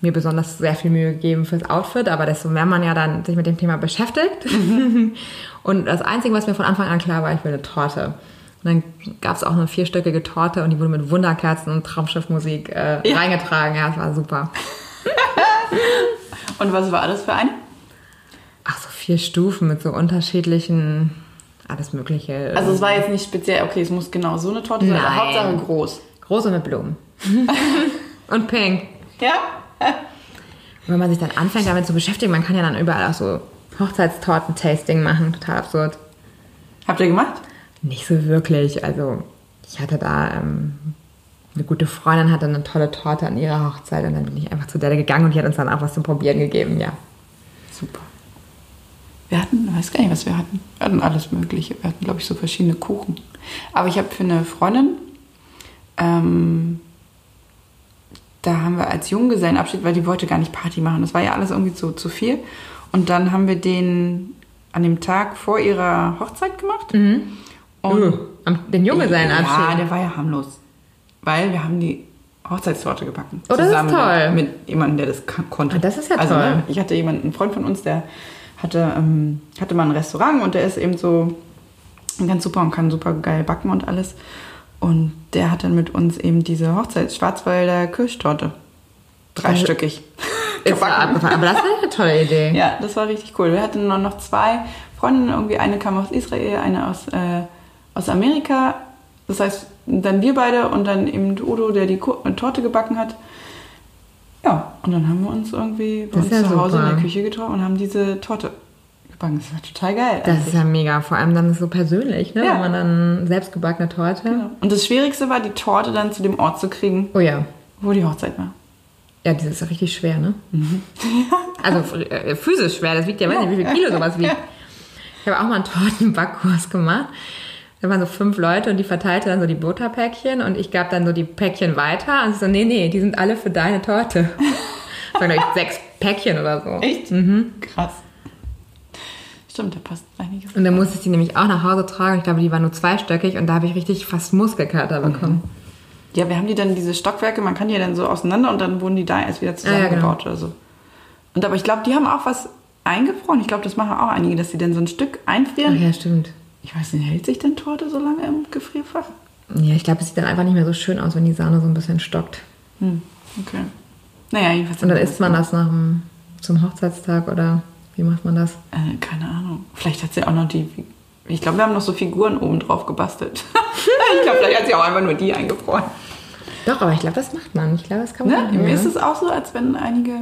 mir besonders sehr viel Mühe geben fürs Outfit, aber desto mehr man ja dann sich mit dem Thema beschäftigt. (laughs) und das Einzige, was mir von Anfang an klar war, ich will eine Torte. Und dann gab es auch eine vierstöckige Torte und die wurde mit Wunderkerzen und Traumschiffmusik äh, Ja. reingetragen. Ja, das war super. (laughs) Und was war das für eine? Ach, so vier Stufen mit so unterschiedlichen, alles Mögliche. Also es war jetzt nicht speziell, okay, es muss genau so eine Torte sein, aber Nein. Hauptsache groß. Große mit Blumen. (laughs) und pink. Ja? Und wenn man sich dann anfängt damit zu beschäftigen, man kann ja dann überall auch so Hochzeitstorten-Tasting machen. Total absurd. Habt ihr gemacht? Nicht so wirklich. Also ich hatte da ähm, eine gute Freundin, hatte eine tolle Torte an ihrer Hochzeit und dann bin ich einfach zu der gegangen und die hat uns dann auch was zum Probieren gegeben, ja. Super. Wir hatten, ich weiß gar nicht, was wir hatten. Wir hatten alles Mögliche. Wir hatten, glaube ich, so verschiedene Kuchen. Aber ich habe für eine Freundin, ähm, da haben wir als Junggesellenabschied, weil die wollte gar nicht Party machen. Das war ja alles irgendwie zu, zu viel. Und dann haben wir den an dem Tag vor ihrer Hochzeit gemacht. Und Uh, den Junggesellenabschied. Ja, der war ja harmlos. Weil wir haben die Hochzeitstorte gebacken. Oh, das ist Zusammen toll. Mit jemandem, der das konnte. Ah, das ist ja also, toll. Ne, ich hatte jemanden, einen Freund von uns, der hatte, ähm, hatte mal ein Restaurant und der ist eben so ganz super und kann super geil backen und alles. Und der hat dann mit uns eben diese Hochzeits Schwarzwälder Kirschtorte. Dreistöckig. (laughs) Ist. Aber das war eine tolle Idee. Ja, das war richtig cool. Wir hatten noch- noch zwei Freundinnen, irgendwie eine kam aus Israel, eine aus, äh, aus Amerika. Das heißt, dann wir beide und dann eben Udo, der die Torte gebacken hat. Ja, und dann haben wir uns irgendwie bei Das uns ja zu Hause in super. der Küche getroffen und haben diese Torte gebacken. Das war total geil. Das eigentlich. ist ja mega. Vor allem dann so persönlich, ne? Ja. Wenn man dann selbstgebackene Torte. Genau. Und das Schwierigste war, die Torte dann zu dem Ort zu kriegen, Oh ja. wo die Hochzeit war. Ja, das ist ja richtig schwer, ne? (laughs) Also äh, physisch schwer, das wiegt ja, weiß nicht, wie viel Kilo sowas wiegt. (laughs) Ich habe auch mal einen Tortenbackkurs gemacht. Da waren so fünf Leute und die verteilte dann so die Butterpäckchen und ich gab dann so die Päckchen weiter und sie so, nee, nee, die sind alle für deine Torte. (laughs) Das waren, glaube ich, sechs Päckchen oder so. Echt? Krass. Stimmt, da passt einiges. Und dann musste ich die nämlich auch nach Hause tragen. Ich glaube, die war nur zweistöckig und da habe ich richtig fast Muskelkater bekommen. Ja, wir haben die dann, diese Stockwerke, man kann die ja dann so auseinander und dann wurden die da erst wieder zusammengebaut Ah, genau. oder so. Und aber ich glaube, die haben auch was eingefroren. Ich glaube, das machen auch einige, dass sie dann so ein Stück Ach einfrieren. ja, stimmt. Ich weiß nicht, hält sich denn Torte so lange im Gefrierfach? Ja, ich glaube, es sieht dann einfach nicht mehr so schön aus, wenn die Sahne so ein bisschen stockt. Hm, okay. Naja, jedenfalls. Und dann isst man das nach dem, zum Hochzeitstag oder wie macht man das? Äh, keine Ahnung. Vielleicht hat sie auch noch die. Ich glaube, wir haben noch so Figuren oben drauf gebastelt. (laughs) ich glaube, vielleicht hat sie auch einfach nur die eingefroren. Doch, aber ich glaube, das macht man. Ich glaube, das kann Ne? man. Mir ja. ist es auch so, als wenn einige.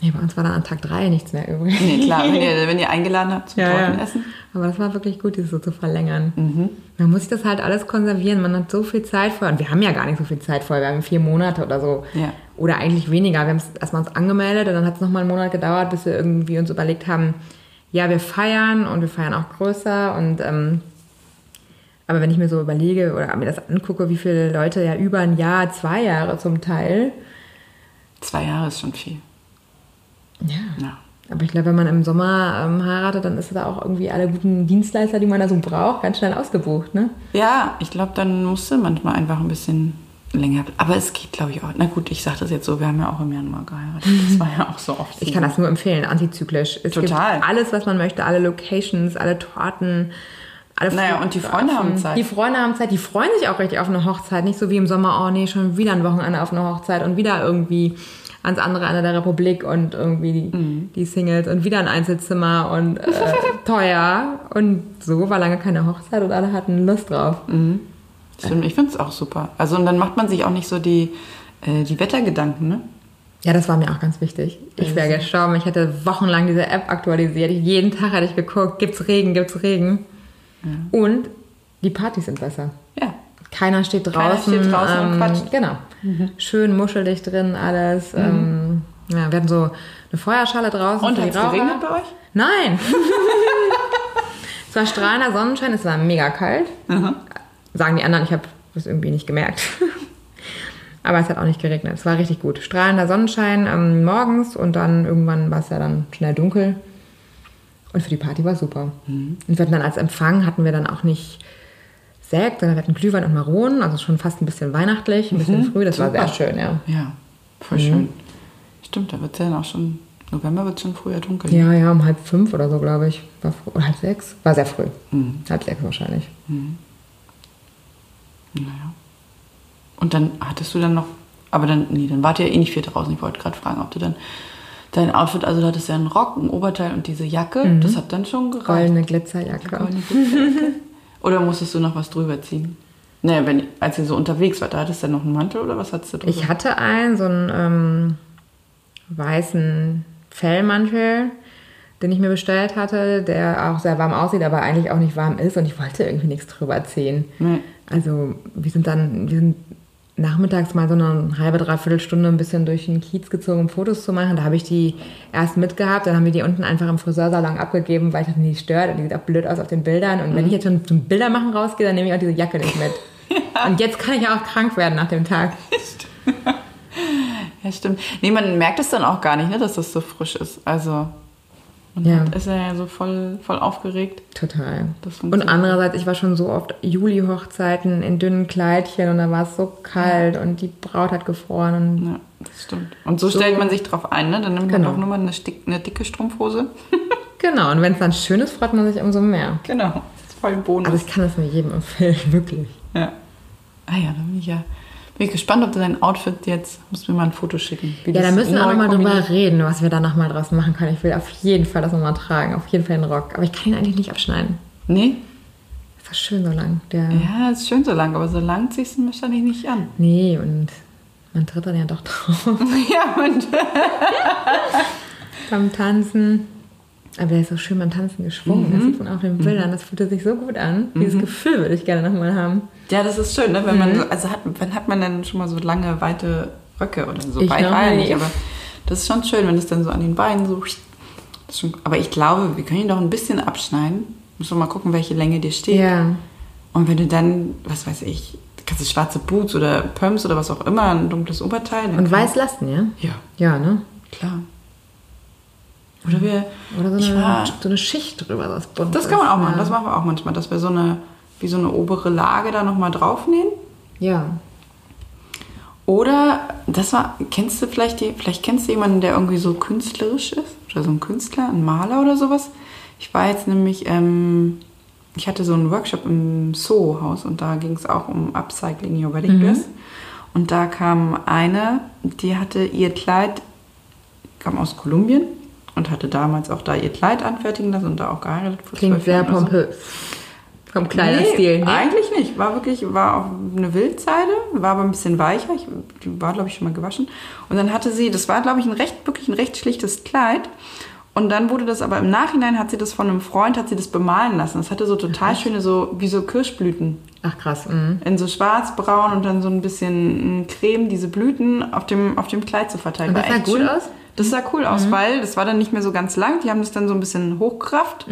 Nee, bei uns war dann an Tag 3 nichts mehr übrig. Nee, klar, wenn ihr, (laughs) wenn ihr eingeladen habt zum Ja, ja. Aber das war wirklich gut, das so zu verlängern. Mhm. Man muss sich das halt alles konservieren. Man hat so viel Zeit vorher. Und wir haben ja gar nicht so viel Zeit vorher. Wir haben vier Monate oder so. Ja. Oder eigentlich weniger. Wir haben es erstmal uns angemeldet und dann hat es nochmal einen Monat gedauert, bis wir irgendwie uns überlegt haben, ja, wir feiern und wir feiern auch größer. Und ähm, aber wenn ich mir so überlege oder mir das angucke, wie viele Leute ja über ein Jahr, zwei Jahre zum Teil. Zwei Jahre ist schon viel. Ja. Ja. Aber ich glaube, wenn man im Sommer ähm, heiratet, dann ist da auch irgendwie alle guten Dienstleister, die man da so braucht, ganz schnell ausgebucht, ne? Ja, ich glaube, dann musste manchmal einfach ein bisschen länger. Aber es geht, glaube ich, auch. Na gut, ich sage das jetzt so, wir haben ja auch im Januar geheiratet. Das war ja auch so oft. Ich kann das nur empfehlen, antizyklisch. Es Total. alles, was man möchte, alle Locations, alle Torten, alle Naja, und die Freunde haben Zeit. Die Freunde haben Zeit, die freuen sich auch richtig auf eine Hochzeit. Nicht so wie im Sommer, oh nee, schon wieder ein Wochenende auf eine Hochzeit und wieder irgendwie ans andere Ende der Republik und irgendwie die, Mhm. die Singles und wieder ein Einzelzimmer und äh, (laughs) teuer. Und so war lange keine Hochzeit und alle hatten Lust drauf. Stimmt, ich finde es auch super. Also und dann macht man sich auch nicht so die, äh, die Wettergedanken, ne? Ja, das war mir auch ganz wichtig. Ich wäre gestorben. Ich hätte wochenlang diese App aktualisiert. Jeden Tag hätte ich geguckt, gibt's Regen, gibt's Regen. Und die Partys sind besser. Ja. Keiner steht draußen. Keiner steht draußen und ähm, quatscht. Genau. Schön muschelig drin, alles. Ähm, ja, wir hatten so eine Feuerschale draußen. Und hat es geregnet bei euch? Nein. (laughs) es war strahlender Sonnenschein, es war mega kalt. Sagen die anderen, ich habe das irgendwie nicht gemerkt. (laughs) Aber es hat auch nicht geregnet. Es war richtig gut. Strahlender Sonnenschein ähm, morgens und dann irgendwann war es ja dann schnell dunkel. Und für die Party war es super. Und wir hatten dann als Empfang hatten wir dann auch nicht Sekt, sondern wir hatten Glühwein und Maronen, also schon fast ein bisschen weihnachtlich, ein bisschen früh. Das war super. sehr schön, ja. Ja, voll schön. Stimmt, da wird es ja dann auch schon, November wird schon früher dunkel. Ja, ja, um halb fünf oder so, glaube ich. War früh, oder halb sechs? War sehr früh. Halb sechs wahrscheinlich. Naja. Und dann hattest du dann noch, aber dann, nee, dann wart ihr ja eh nicht viel draußen. Ich wollte gerade fragen, ob du dann dein Outfit, also du hattest ja einen Rock, ein Oberteil und diese Jacke, das hat dann schon gereicht. Goldene Glitzerjacke. Goldene Glitzerjacke. (laughs) Oder musstest du noch was drüber ziehen? Naja, wenn, als ihr so unterwegs wart, da hattest du dann noch einen Mantel oder was hattest du drüber? Ich hatte einen, so einen ähm, weißen Fellmantel den ich mir bestellt hatte, der auch sehr warm aussieht, aber eigentlich auch nicht warm ist und ich wollte irgendwie nichts drüber ziehen. Nee. Also wir sind dann, wir sind nachmittags mal so eine halbe, dreiviertel Stunde ein bisschen durch den Kiez gezogen, um Fotos zu machen. Da habe ich die erst mitgehabt, dann haben wir die unten einfach im Friseursalon abgegeben, weil ich das nicht stört und die sieht auch blöd aus auf den Bildern. Und wenn ich jetzt schon zum Bildermachen rausgehe, dann nehme ich auch diese Jacke nicht mit. (laughs) Und jetzt kann ich auch krank werden nach dem Tag. (laughs) Ja, stimmt. Nee, man merkt es dann auch gar nicht, ne, dass das so frisch ist. Also, man Ja. ist ja so voll, voll aufgeregt. Total. Und andererseits, ich war schon so oft Juli-Hochzeiten in dünnen Kleidchen und da war es so kalt und die Braut hat gefroren. Und Ja, das stimmt. Und so, So. stellt man sich drauf ein, ne? Dann nimmt man Genau. doch nur mal eine, eine dicke Strumpfhose. (laughs) genau, und wenn es dann schön ist, freut man sich umso mehr. Genau. Das ist voll Bonus. Also ich kann das nur jedem empfehlen, (laughs) wirklich. ja. Ah ja, da bin ich ja bin ich gespannt, ob du dein Outfit jetzt, musst du mir mal ein Foto schicken. Ja, da müssen wir auch nochmal drüber reden, was wir da nochmal draus machen können. Ich will auf jeden Fall das nochmal tragen, auf jeden Fall den Rock. Aber ich kann ihn eigentlich nicht abschneiden. Nee? Ist doch schön so lang. Der, Ja, ist schön so lang, aber so lang ziehst du ihn wahrscheinlich nicht an. Nee, und man tritt dann ja doch drauf (laughs) ja, und beim Tanzen. Aber der ist so schön beim Tanzen geschwungen. Das sieht man auf den Bildern. Das fühlte sich so gut an. Dieses Gefühl würde ich gerne nochmal haben. ja, das ist schön, ne? Wenn man Mhm. so, also hat, wann hat man denn schon mal so lange, weite Röcke oder so? Ich weit nicht. aber das ist schon schön, wenn es dann so an den Beinen so. Schon, aber ich glaube, wir können ihn doch ein bisschen abschneiden. Müssen wir mal gucken, welche Länge dir steht. Ja. Und wenn du dann, was weiß ich, kannst du schwarze Boots oder Pumps oder was auch immer, ein dunkles Oberteil. Und weiß lassen, ja? Ja, Ja, ne? klar. Oder wir. Oder so ich eine, war, so eine Schicht drüber, das bunt das kann man auch machen, ja. das machen wir auch manchmal, dass wir so eine, wie so eine obere Lage da nochmal draufnähen. Ja. Oder, das war, kennst du vielleicht, die, vielleicht kennst du jemanden, der irgendwie so künstlerisch ist? Oder so ein Künstler, ein Maler oder sowas? Ich war jetzt nämlich, ähm, ich hatte so einen Workshop im Soho-Haus und da ging es auch um Upcycling Your Wedding Dress. Und da kam eine, die hatte ihr Kleid, kam aus Kolumbien und hatte damals auch da ihr Kleid anfertigen lassen und da auch geheiratet. Klingt sehr so. pompös. Vom Kleiderstil. Nee, ne? eigentlich nicht. War wirklich, war auch eine Wildseide, war aber ein bisschen weicher. Ich, die war, glaube ich, schon mal gewaschen. Und dann hatte sie, das war, glaube ich, ein recht, wirklich ein recht schlichtes Kleid. Und dann wurde das aber im Nachhinein, hat sie das von einem Freund, hat sie das bemalen lassen. Das hatte so total schöne, so, wie so Kirschblüten. Ach krass. Mhm. In so schwarz-braun und dann so ein bisschen mm, Creme, diese Blüten auf dem, auf dem Kleid zu verteilen. Und das War sah echt gut schön. aus? Das sah cool aus, weil das war dann nicht mehr so ganz lang. Die haben das dann so ein bisschen hochgerafft.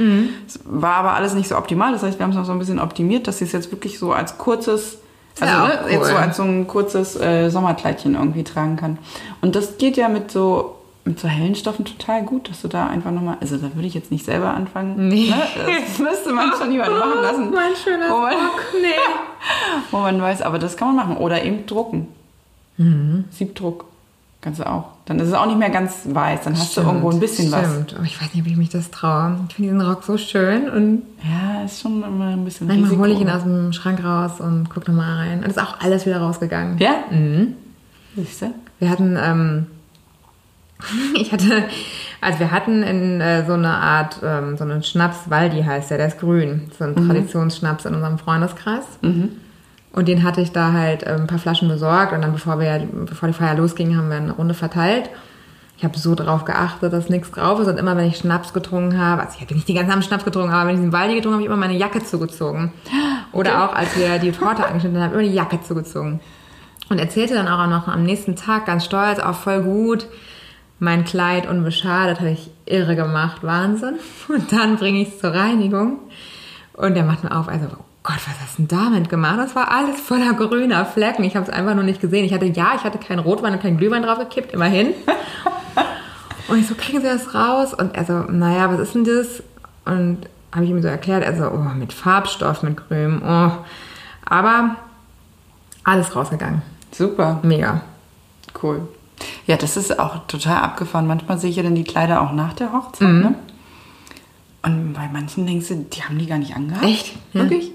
Es war aber alles nicht so optimal. Das heißt, wir haben es noch so ein bisschen optimiert, dass sie es jetzt wirklich so als kurzes, also Ja, ne, auch jetzt so cool. als so ein kurzes äh, Sommerkleidchen irgendwie tragen kann. Und das geht ja mit so mit so hellen Stoffen total gut, dass du da einfach nochmal, also da würde ich jetzt nicht selber anfangen. Nee. Ne? Das (laughs) müsste man schon jemand machen lassen. Mein schöner Wo man. (laughs) Nee. wo man weiß, aber das kann man machen. Oder eben drucken. Mhm. Siebdruck. Kannst du auch. Dann ist es auch nicht mehr ganz weiß. Dann hast du irgendwo ein bisschen was. Stimmt. Aber ich weiß nicht, ob ich mich das traue. Ich finde diesen Rock so schön und Ja, ist schon immer ein bisschen manchmal Risiko. hole ich ihn aus dem Schrank raus und gucke nochmal rein. Und ist auch alles wieder rausgegangen. Ja? Mhm. Siehst du? Wir hatten, ähm, (laughs) ich hatte, also wir hatten in äh, so eine Art, ähm, so einen Schnaps, Waldi heißt der, der ist grün. So ein Traditionsschnaps in unserem Freundeskreis. Und den hatte ich da halt ähm, ein paar Flaschen besorgt und dann, bevor wir, bevor die Feier losging, haben wir eine Runde verteilt. Ich habe so darauf geachtet, dass nichts drauf ist und immer, wenn ich Schnaps getrunken habe, also ich habe nicht die ganze Abend Schnaps getrunken, aber wenn ich diesen Waldi getrunken habe, habe ich immer meine Jacke zugezogen. Oder auch, als wir die Torte angeschnitten haben, immer die Jacke zugezogen. Und erzählte dann auch noch am nächsten Tag ganz stolz, auch voll gut, mein Kleid unbeschadet, habe ich irre gemacht, Wahnsinn. Und dann bringe ich es zur Reinigung und der macht mir auf, also, Gott, was hast du denn damit gemacht? Das war alles voller grüner Flecken. Ich habe es einfach nur nicht gesehen. Ich hatte, ja, ich hatte keinen Rotwein und keinen Glühwein draufgekippt, immerhin. (laughs) Und ich so, kriegen Sie das raus? Und er so, naja, was ist denn das? Und habe ich ihm so erklärt, also, oh, mit Farbstoff, mit Grün, oh. Aber alles rausgegangen. Super. Mega. Cool. Ja, das ist auch total abgefahren. Manchmal sehe ich ja dann die Kleider auch nach der Hochzeit. Mhm. Ne? Und bei manchen denkst du, die haben die gar nicht angehabt. Echt? Ja. Wirklich?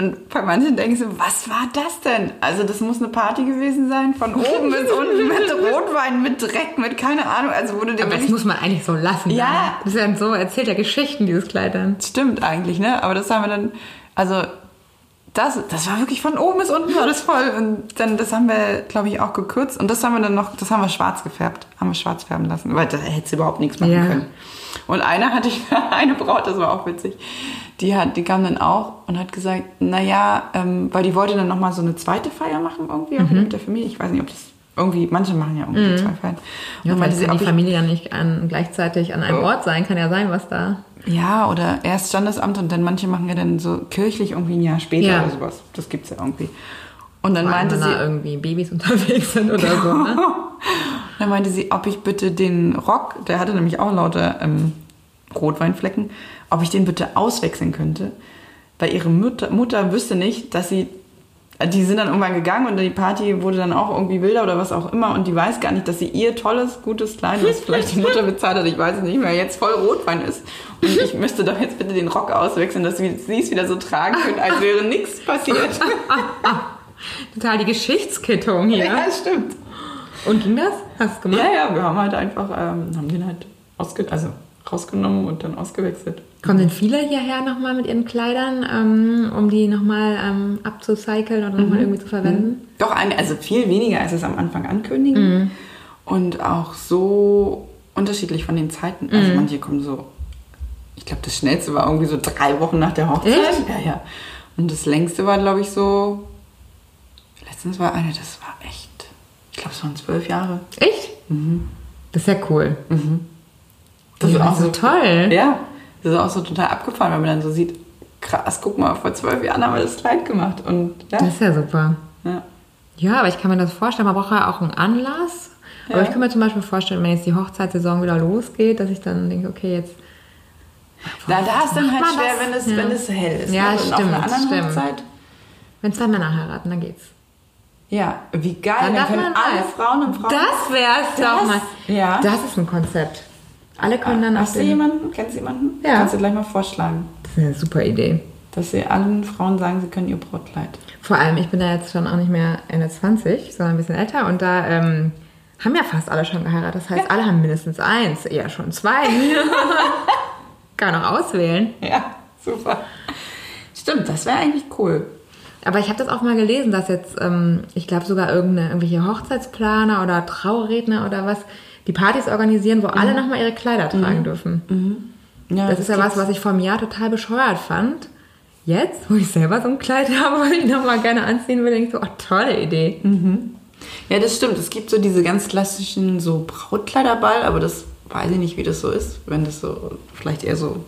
Und bei manchen denkst du, was war das denn? Also das muss eine Party gewesen sein, von oben bis (laughs) unten, mit Rotwein, mit Dreck, mit keine Ahnung. Also wurde dir Aber das muss man eigentlich so lassen. Ja. dann. Das ist ja so, erzählt ja Geschichten, dieses Kleid dann. Stimmt eigentlich, ne? Aber das haben wir dann, also das, das war wirklich von oben bis unten alles voll. Und dann, das haben wir, glaube ich, auch gekürzt. Und das haben wir dann noch, das haben wir schwarz gefärbt. Haben wir schwarz färben lassen, weil da hätte überhaupt nichts machen Ja. können. Und eine hatte ich, (laughs) eine Braut, das war auch witzig. Die hat, die kam dann auch und hat gesagt, naja, ähm, weil die wollte dann nochmal so eine zweite Feier machen irgendwie, auch Mhm. mit der Familie. Ich weiß nicht, ob das irgendwie, manche machen ja irgendwie zwei Feiern. Ja, und vielleicht sie, die Familie dann nicht an, gleichzeitig an einem Oh. Ort sein. Kann ja sein, was da. Ja, oder erst Standesamt und dann manche machen ja dann so kirchlich irgendwie ein Jahr später Ja. oder sowas. Das gibt's ja irgendwie. Und dann Vor allem, meinte wenn sie, da irgendwie Babys (laughs) unterwegs sind oder so. Ne? (laughs) dann meinte sie, ob ich bitte den Rock, der hatte nämlich auch lauter ähm, Rotweinflecken, ob ich den bitte auswechseln könnte. Weil ihre Mutter, Mutter wüsste nicht, dass sie, die sind dann irgendwann gegangen und die Party wurde dann auch irgendwie wilder oder was auch immer und die weiß gar nicht, dass sie ihr tolles, gutes Kleid, was (laughs) vielleicht die Mutter bezahlt hat, ich weiß es nicht mehr, jetzt voll Rotwein ist. Und ich müsste doch jetzt bitte den Rock auswechseln, dass sie es wieder so tragen können, als wäre nichts passiert. (laughs) Total die Geschichtskittung hier. Ja, stimmt. Und ging das? Hast du gemacht? Ja, ja, wir haben halt einfach, ähm, haben den halt ausge also rausgenommen und dann ausgewechselt. Kommen denn viele hierher nochmal mit ihren Kleidern, ähm, um die nochmal ähm, abzucyceln oder nochmal irgendwie zu verwenden? Doch, ein, also viel weniger, als es am Anfang ankündigen. Und auch so unterschiedlich von den Zeiten. Also manche kommen so, ich glaube, das schnellste war irgendwie so drei Wochen nach der Hochzeit. Echt? Ja, ja. Und das längste war, glaube ich, so, letztens war eine, das war echt, ich glaube, es waren zwölf Jahre. Echt? Das ist ja cool. Das Ja, so toll. Ja, das ist auch so total abgefahren, wenn man dann so sieht, krass, guck mal, vor zwölf Jahren haben wir das Kleid gemacht. Und ja, Das ist ja super. ja. Ja, aber ich kann mir das vorstellen. Man braucht ja auch einen Anlass. Aber Ja. ich kann mir zum Beispiel vorstellen, wenn jetzt die Hochzeitssaison wieder losgeht, dass ich dann denke, okay, jetzt Na, da ist dann halt schwer, das? wenn es, Ja. wenn es hell ist. Ja, ne? Stimmt, Auf einer anderen stimmt. Hochzeit. wenn zwei Männer heiraten, dann geht's. Ja, wie geil. Dann Dann, können alle. Frauen und Frauen. Das wär's Das- doch mal. ja. Das ist ein Konzept. Alle können dann Hast du den... jemanden? Kennst du jemanden? Ja. Kannst du gleich mal vorschlagen, Das ist eine super Idee. dass sie allen Frauen sagen, sie können ihr Brautkleid. Vor allem, ich bin da jetzt schon auch nicht mehr Ende 20, sondern ein bisschen älter und da ähm, haben ja fast alle schon geheiratet. Das heißt, alle haben mindestens eins, eher schon zwei. (laughs) Kann noch auswählen. Ja, super. Stimmt, das wäre eigentlich cool. Aber ich habe das auch mal gelesen, dass jetzt, ähm, ich glaube sogar irgendeine, irgendwelche Hochzeitsplaner oder Trauredner oder was, die Partys organisieren, wo alle nochmal ihre Kleider tragen dürfen. Ja, Das ist ja was, was ich vor einem Jahr total bescheuert fand. Jetzt, wo ich selber so ein Kleid (laughs) habe, was ich nochmal gerne anziehen will, denke ich so, oh, tolle Idee. Ja, das stimmt. Es gibt so diese ganz klassischen so Brautkleiderball, aber das weiß ich nicht, wie das so ist, wenn das so vielleicht eher so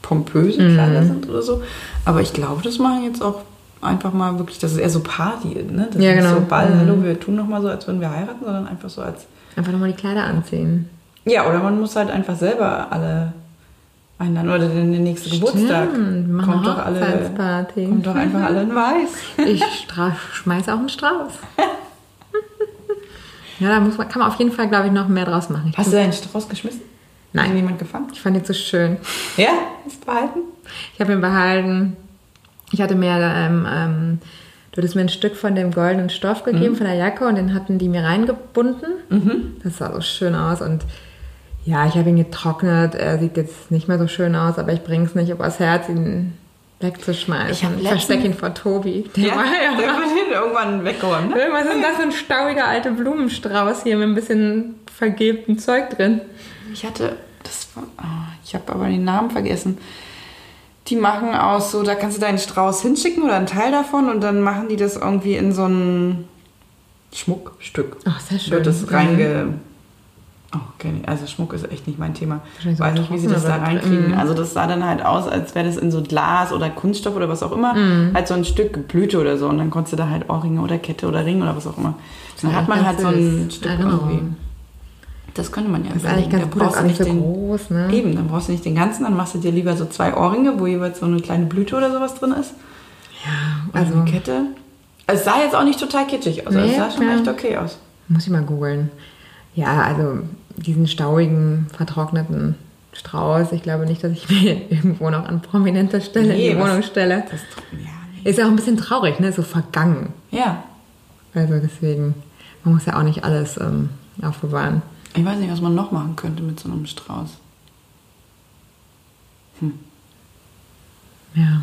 pompöse Kleider sind oder so. Aber ich glaube, das machen jetzt auch einfach mal wirklich, das ist eher so Party, ne? Das Ja, ist genau. so Ball, Mhm. hallo, wir tun noch mal so, als würden wir heiraten, sondern einfach so als Einfach nochmal die Kleider anziehen. Ja, oder man muss halt einfach selber alle einladen. Oder der nächste Geburtstag. wir machen Kommt doch alle. Kommt doch einfach alle in weiß. (laughs) Ich schmeiße auch einen Strauß. (laughs) ja, da muss man, kann man auf jeden Fall, glaube ich, noch mehr draus machen. Ich, Hast du deinen Strauß geschmissen? Nein. Hat jemand gefangen? ich fand ihn so schön. Ja? Ist behalten? Ich habe ihn behalten. Ich hatte mir, ähm, ähm, du hattest mir ein Stück von dem goldenen Stoff gegeben, von der Jacke, und den hatten die mir reingebunden. Das sah so schön aus. Und ja, ich habe ihn getrocknet. Er sieht jetzt nicht mehr so schön aus, aber ich bringe es nicht übers Herz, ihn wegzuschmeißen. Ich Ich verstecke ihn vor Tobi. Der Ja, war ja der wird ihn irgendwann weggeräumt. Ne? Was ist denn das für ein staubiger alter Blumenstrauß hier mit ein bisschen vergilbtem Zeug drin? Ich hatte, das war, ah, ich habe aber den Namen vergessen. Die machen aus so, da kannst du deinen Strauß hinschicken oder einen Teil davon und dann machen die das irgendwie in so ein Schmuckstück. Ach, sehr schön. Wird das Mhm. reinge... Oh, okay. Also Schmuck ist echt nicht mein Thema. So Weiß nicht, wie sie das da reinkriegen. Mhm. Also das sah dann halt aus, als wäre das in so Glas oder Kunststoff oder was auch immer. Mhm. Halt so ein Stück Blüte oder so. Und dann konntest du da halt Ohrringe oder Kette oder Ring oder was auch immer. Dann hat man halt so ein. Stück Erinnerung. irgendwie. Das könnte man ja Das ist eigentlich ganz Da gut, das ist brauchst auch du nicht so den- groß, ne? Eben, dann brauchst du nicht den ganzen, dann machst du dir lieber so zwei Ohrringe, wo jeweils so eine kleine Blüte oder sowas drin ist. Ja, Oder also eine Kette. Es sah jetzt auch nicht total kitschig aus. Nee, es sah schon ja. echt okay aus. muss ich mal googeln. Ja, also diesen stauigen, vertrockneten Strauß, ich glaube nicht, dass ich (laughs) mir irgendwo noch an prominenter Stelle Nee, in die was- Wohnung stelle. Das, ja. Ist auch ein bisschen traurig, ne? So vergangen. ja, Also deswegen, man muss ja auch nicht alles ähm, aufbewahren. Ich weiß nicht, was man noch machen könnte mit so einem Strauß. Ja.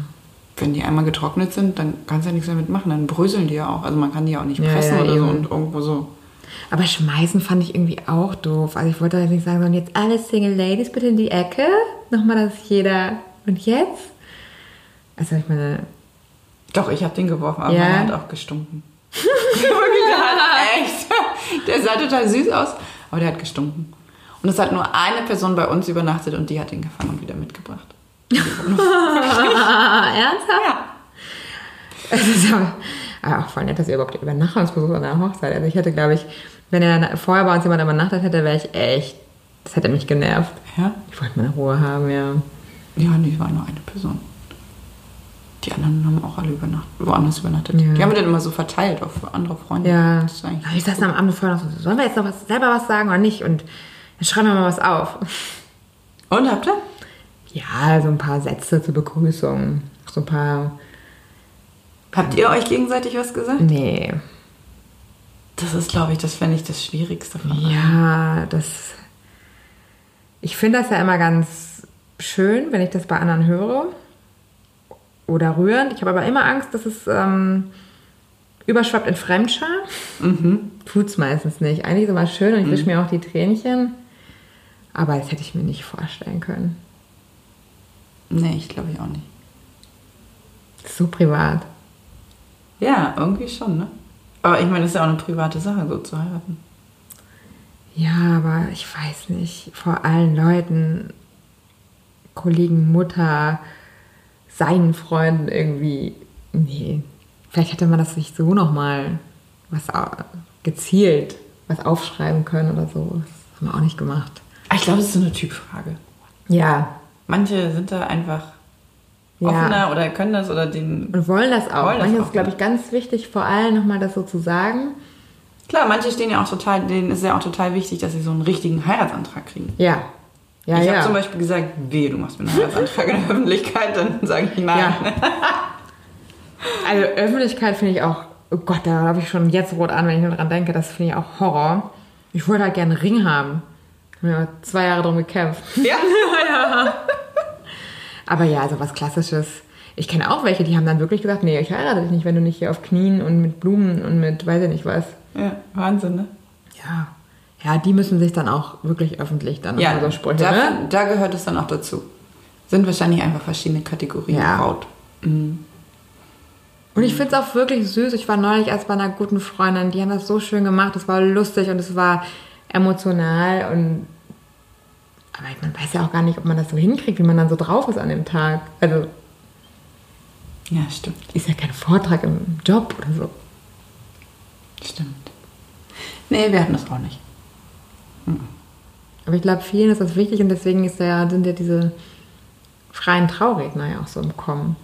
wenn die einmal getrocknet sind, dann kannst du ja nichts damit machen. Dann bröseln die ja auch. Also man kann die ja auch nicht Ja, pressen ja, oder so eben. und irgendwo so. Aber schmeißen fand ich irgendwie auch doof. Also ich wollte jetzt nicht sagen, sondern jetzt alle Single Ladies bitte in die Ecke. Nochmal, dass jeder. Und jetzt? Also ich meine, Doch, ich habe den geworfen, aber Ja? er hat auch gestunken. (laughs) Wirklich, der hat echt. Der sah total süß aus, aber der hat gestunken. Und es hat nur eine Person bei uns übernachtet und die hat ihn gefangen und wieder mitgebracht. ah, (laughs) ernsthaft? Ja. Es ist aber, aber auch voll nett, dass ihr überhaupt Übernachtungsbesuch an der Hochzeit. Also ich hätte, glaube ich, wenn er vorher bei uns jemand übernachtet hätte, wäre ich echt, das hätte mich genervt. Ja? Ich wollte meine Ruhe haben, ja. Ja, nee, es war nur eine Person. Die anderen haben auch alle übernachtet, woanders übernachtet. Ja. Die haben wir dann immer so verteilt auf andere Freunde. Ja. Das ich saß am Abend vorher noch so, sollen wir jetzt noch was, selber was sagen oder nicht? Und dann schreiben wir mal was auf. Und habt ihr? Ja, so ein paar Sätze zur Begrüßung. So ein paar, Habt ihr euch gegenseitig was gesagt? nee. Das ist, glaube ich, das fände ich das Schwierigste von allem. Ja, das. Ich finde das ja immer ganz schön, wenn ich das bei anderen höre. Oder rührend. Ich habe aber immer Angst, dass es ähm, überschwappt in Fremdscham. Mhm. Tut's meistens nicht. Eigentlich ist es immer schön und ich wische mir auch die Tränchen. Aber das hätte ich mir nicht vorstellen können. Nee, ich glaube ich auch nicht. So privat. Ja, irgendwie schon, ne? Aber ich meine, das ist ja auch eine private Sache, so zu heiraten. Ja, aber ich weiß nicht. Vor allen Leuten, Kollegen, Mutter, seinen Freunden irgendwie. Nee. Vielleicht hätte man das sich so nochmal was au- gezielt was aufschreiben können oder so. Das haben wir auch nicht gemacht. Aber Ich glaube, das ist so eine Typfrage. Ja. Manche sind da einfach Ja. offener oder können das oder den. Und wollen das auch. Wollen auch, ist, glaube ja. ich, ganz wichtig, vor allem nochmal das so zu sagen. Klar, manche stehen ja auch total, denen ist ja auch total wichtig, dass sie so einen richtigen Heiratsantrag kriegen. Ja. Ja, ich ja. habe zum Beispiel gesagt, wehe, du machst mir einen Heiratsantrag in der (laughs) Öffentlichkeit, dann sage ich nein. Ja. Also Öffentlichkeit finde ich auch, oh Gott, da habe ich schon jetzt rot an, wenn ich nur dran denke, das finde ich auch Horror. Ich wollte halt gerne einen Ring haben. Haben ja zwei Jahre drum gekämpft. (laughs) Ja. Aber ja, also was Klassisches. Ich kenne auch welche, die haben dann wirklich gesagt, nee, ich heirate dich nicht, wenn du nicht hier auf Knien und mit Blumen und mit weiß ich nicht was. ja, Wahnsinn, ne? Ja. Ja, die müssen sich dann auch wirklich öffentlich dann Ja, Sprüche, da, ne? da gehört es dann auch dazu. Sind wahrscheinlich einfach verschiedene Kategorien Ja. Braut. Mhm. Und ich finde es auch wirklich süß. Ich war neulich erst bei einer guten Freundin, die haben das so schön gemacht. Es war lustig und es war emotional und aber man weiß ja auch gar nicht, ob man das so hinkriegt, wie man dann so drauf ist an dem Tag. Also Ja, stimmt. ist ja kein Vortrag im Job oder so. Stimmt. Nee, wir hatten das auch nicht. Aber ich glaube, vielen ist das wichtig und deswegen ist ja, sind ja diese freien Trauredner ja auch so im Kommen.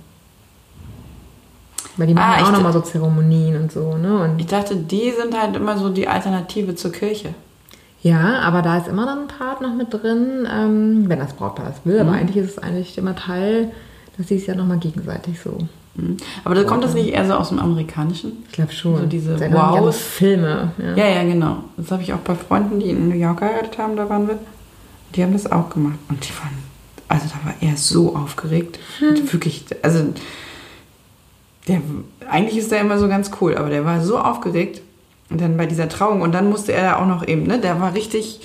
Weil die machen Ah, ja auch nochmal so Zeremonien und so, ne? Und Ich dachte, die sind halt immer so die Alternative zur Kirche. Ja, aber da ist immer dann ein Part noch mit drin, ähm, wenn das Brautpaar das will. Aber eigentlich ist es eigentlich immer Teil, dass sie es ja nochmal gegenseitig so. Mhm. Aber da kommt das nicht eher so aus dem Amerikanischen? Ich glaube schon. So diese Wows. Filme. Ja. Ja, ja, genau. Das habe ich auch bei Freunden, die in New York geheiratet haben, da waren wir. Die haben das auch gemacht. Und die waren, also da war er so aufgeregt. Und wirklich, also der, eigentlich ist der immer so ganz cool, aber der war so aufgeregt. Und dann bei dieser Trauung. Und dann musste er auch noch eben, ne, der war richtig,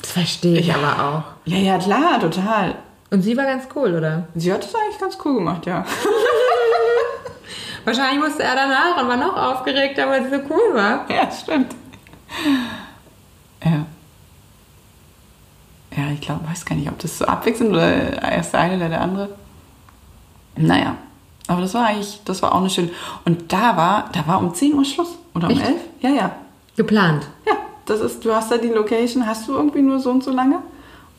Das verstehe ich Ja. aber auch. ja, ja, klar, total. Und sie war ganz cool, oder? Sie hat das eigentlich ganz cool gemacht, ja. (laughs) Wahrscheinlich musste er danach und war noch aufgeregter, weil sie so cool war. Ja, stimmt. Ja. Ja, ich glaube, weiß gar nicht, ob das so abwechselnd oder erst der eine oder der andere. Naja, aber das war eigentlich, das war auch eine schöne. Und da war, da war um 10 Uhr Schluss. Oder um Echt? 11? Ja, ja. Geplant. Ja, das ist, du hast da die Location, hast du irgendwie nur so und so lange